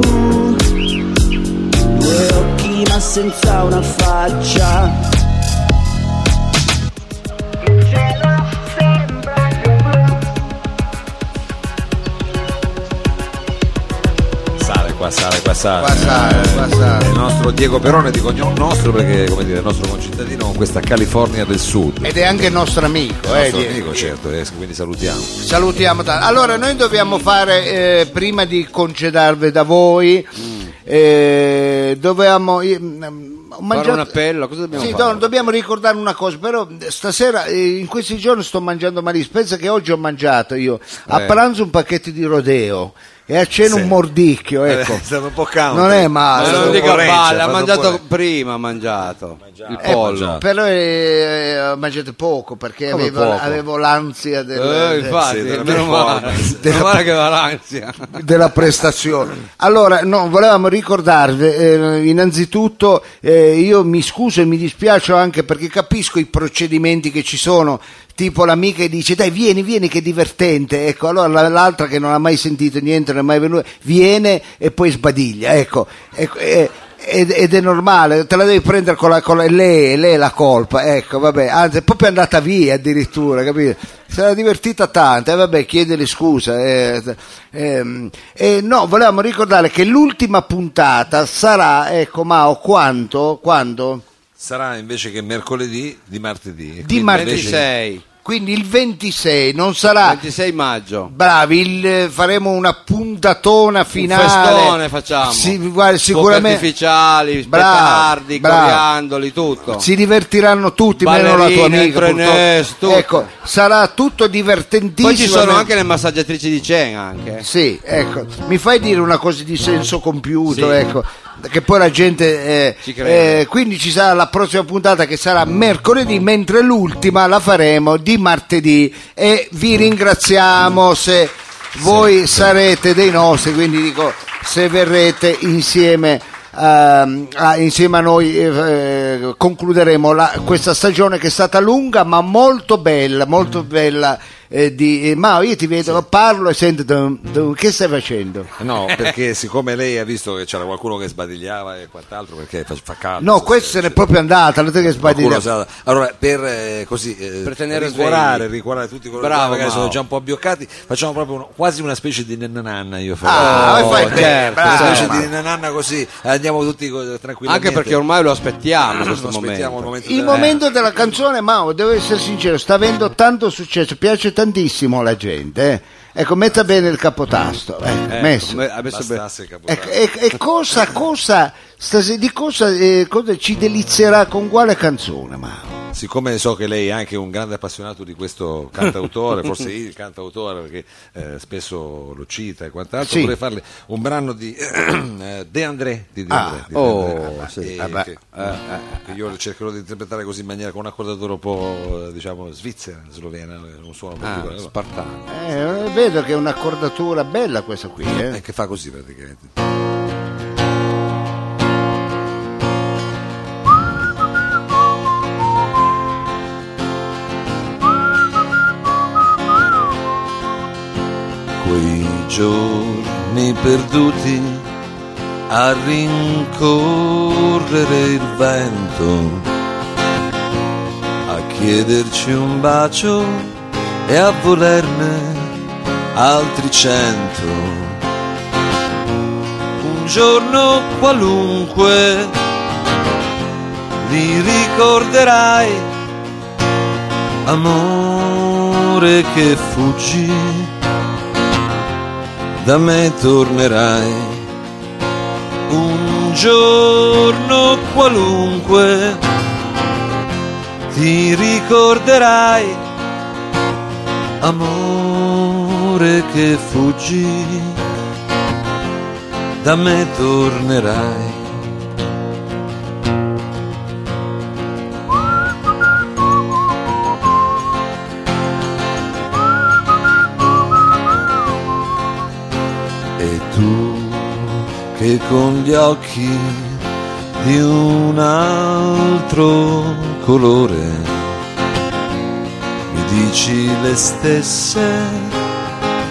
Due occhi ma senza una faccia sale qua, sale. Qua sale, qua sale. È il nostro Diego Perone di cognome nostro perché, come dire, il nostro concittadino con questa California del Sud. Ed è anche il nostro amico, Il eh, nostro amico, certo, eh, quindi salutiamo. Salutiamo tanto. Allora, noi dobbiamo fare, eh, prima di concedarvi da voi, eh, dovevamo... io, mm, Fare mangiato- un appello, cosa dobbiamo Sì, fare? no, dobbiamo ricordare una cosa, però stasera, eh, in questi giorni sto mangiando malissimo, pensa che oggi ho mangiato io a Eh. pranzo un pacchetto di rodeo e a cena Sì. un mordicchio, ecco. Eh, è stato un po' country. Non è Ma male. è non dica palle, ha mangiato prima, ha mangiato il Eh, pollo. però eh, ho mangiato poco perché avevo, poco? avevo l'ansia del, Eh, del- infatti, della meno male, meno male che va l'ansia. della prestazione. Allora, no, volevamo ricordarvi, eh, innanzitutto eh, io mi scuso e mi dispiace anche perché capisco i procedimenti che ci sono, tipo l'amica che dice dai vieni, vieni che divertente, ecco, allora la- l'altra che non ha mai sentito niente, non è mai venuta, viene e poi sbadiglia, ecco, ecco, eh, ed, ed è normale, te la devi prendere con la, con la lei, lei la colpa, ecco, vabbè, anzi è proprio andata via addirittura, capito? Si era divertita tanto, e vabbè, chiedele scusa. eh, eh, no, volevamo ricordare che l'ultima puntata sarà, ecco, Mao, quanto? Quando? Sarà invece che mercoledì di martedì. Di martedì. invece- 26, Quindi il 26, non sarà... 26 maggio. Bravi, il- faremo una puntatona finale. Un festone facciamo. Sì, guarda, sicuramente artificiali, Bravo, petardi, bravo. coriandoli, tutto. si divertiranno tutti, meno la tua Ballerine, amica. tutto. Ecco, sarà tutto divertentissimo. Poi ci sono anche le massaggiatrici di Cena anche. Sì, ecco, mi fai dire una cosa di senso compiuto, Sì. ecco, che poi la gente... eh, Ci crede. eh, quindi ci sarà la prossima puntata che sarà mercoledì, mentre l'ultima la faremo di martedì e vi ringraziamo se voi sarete dei nostri, quindi dico se verrete insieme... a, insieme a noi eh, concluderemo la- questa stagione che è stata lunga ma molto bella, molto bella. Eh, di, eh, Mao, io ti vedo, parlo e sento dum, dum, che stai facendo? No, perché siccome lei ha visto che c'era qualcuno che sbadigliava e quant'altro, perché fa, fa caldo. No, questa se n'è proprio andata, non te che sa- Allora, per eh, così eh, Per tenere ricuorare, ricuorare tutti coloro Bravo, che magari Mao. sono già un po' abbioccati, facciamo proprio uno- quasi una specie di nanna io Ah, farei. fai Oh, bene, certo, una specie di nanna così, andiamo tutti tranquillamente. Anche perché ormai lo aspettiamo questo Aspettiamo momento. il momento Il della- momento della canzone, Mao, devo essere sincero, sta avendo tanto successo, piace tantissimo la gente. eh. Ecco, metta bene il capotasto. Ecco, Ecco, messo. ha messo bene. Bastasse il capotasto. Ecco, e, e cosa, cosa, stase- di cosa, eh, cosa ci delizierà con quale canzone, Mao? Siccome so che lei è anche un grande appassionato di questo cantautore, forse il cantautore perché eh, spesso lo cita e quant'altro, Sì. vorrei farle un brano di eh, De André. Di De Ah, André, di oh, De André, sì. Ah, beh. che, che io cercherò di interpretare così in maniera con un accordatore un po' diciamo svizzera, slovena, un suono Ah, particolare. spartano. Eh, vedo che è un'accordatura bella questa qui. Eh, che fa così praticamente. Quei giorni perduti a rincorrere il vento, a chiederci un bacio e a volerne altri cento. Un giorno qualunque li ricorderai, amore che fuggi da me tornerai. Un giorno qualunque ti ricorderai amore che fuggi da me tornerai che con gli occhi di un altro colore. Mi dici le stesse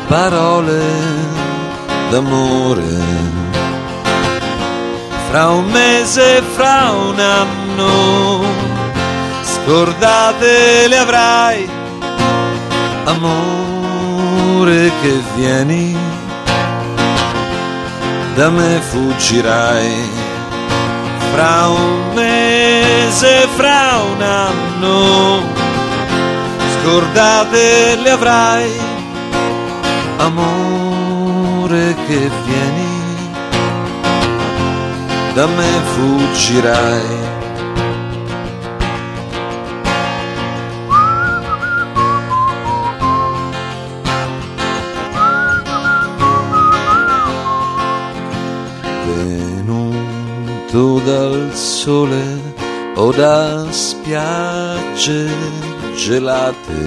parole d'amore. Fra un mese, fra un anno, scordate le avrai, amore che vieni da me fuggirai fra un mese, fra un anno, scordate le avrai, amore che vieni, da me fuggirai. Venuto dal sole o da spiagge gelate,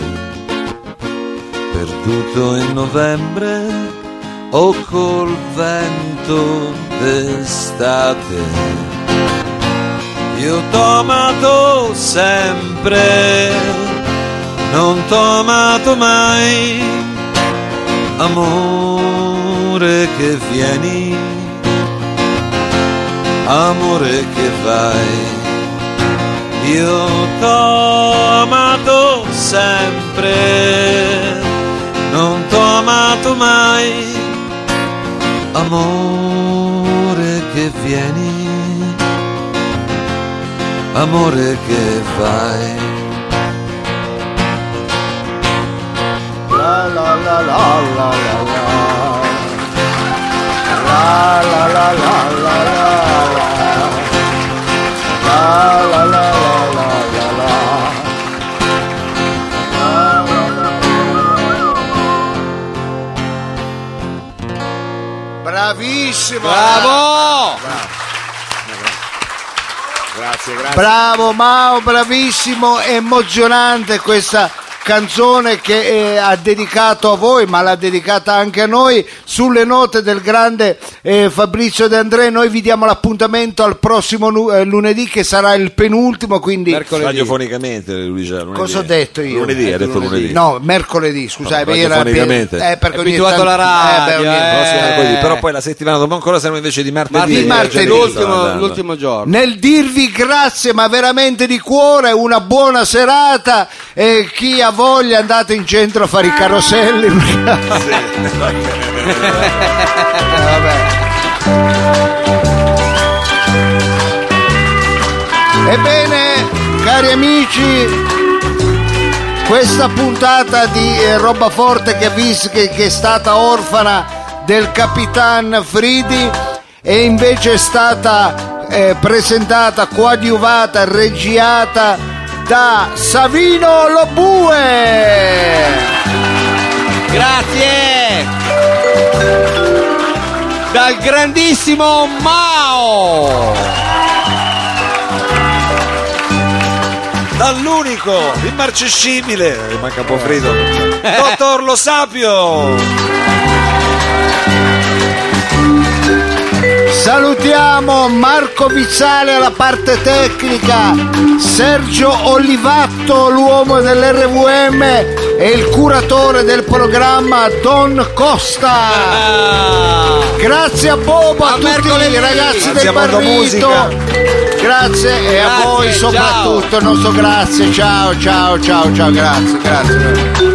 perduto in novembre o col vento d'estate. Io t'ho amato sempre, non t'ho amato mai, amore che vieni amore che vai. Io t'ho amato sempre, non t'ho amato mai. Amore che vieni, amore che vai. La la la la la la la. La la la la la la la. La. Bravissimo! Bravo! Grazie, grazie. Bravo Mao, bravissimo, emozionante questa canzone che eh, ha dedicato a voi, ma l'ha dedicata anche a noi, sulle note del grande eh, Fabrizio De André. Noi vi diamo l'appuntamento al prossimo nu- eh, lunedì che sarà il penultimo, quindi Mercoledì. Radiofonicamente, lui già, lunedì. cosa ho detto io? Lunedì, ha detto lunedì. No, mercoledì, scusate, No, era radiofonicamente. eh, perché ogni abituato tanto- alla radio, eh, beh, ogni- eh. Prossimo mercoledì, però poi la settimana dopo ancora siamo invece di martedì. Martedì, Di martedì. L'ultimo, l'ultimo giorno. Nel dirvi grazie, ma veramente di cuore, una buona serata e chi ha voglia andate in centro a fare i caroselli. Eh, vabbè. Ebbene, cari amici, questa puntata di eh, roba forte che, vis- che, che è stata orfana del capitan Fridi e invece è stata eh, presentata, coadiuvata, reggiata da Savino Lobue. Grazie! Dal grandissimo Mao! Dall'unico, immarcescibile, manca un po' freddo, dottor Lo Sapio. Salutiamo Marco Vizzale alla parte tecnica, Sergio Olivatto, l'uomo dell'RVM e il curatore del programma Don Costa. Grazie a Bobo, a, A tutti i ragazzi del Barrito. Grazie e a voi soprattutto, il nostro grazie. Ciao, ciao, ciao, ciao, grazie, grazie.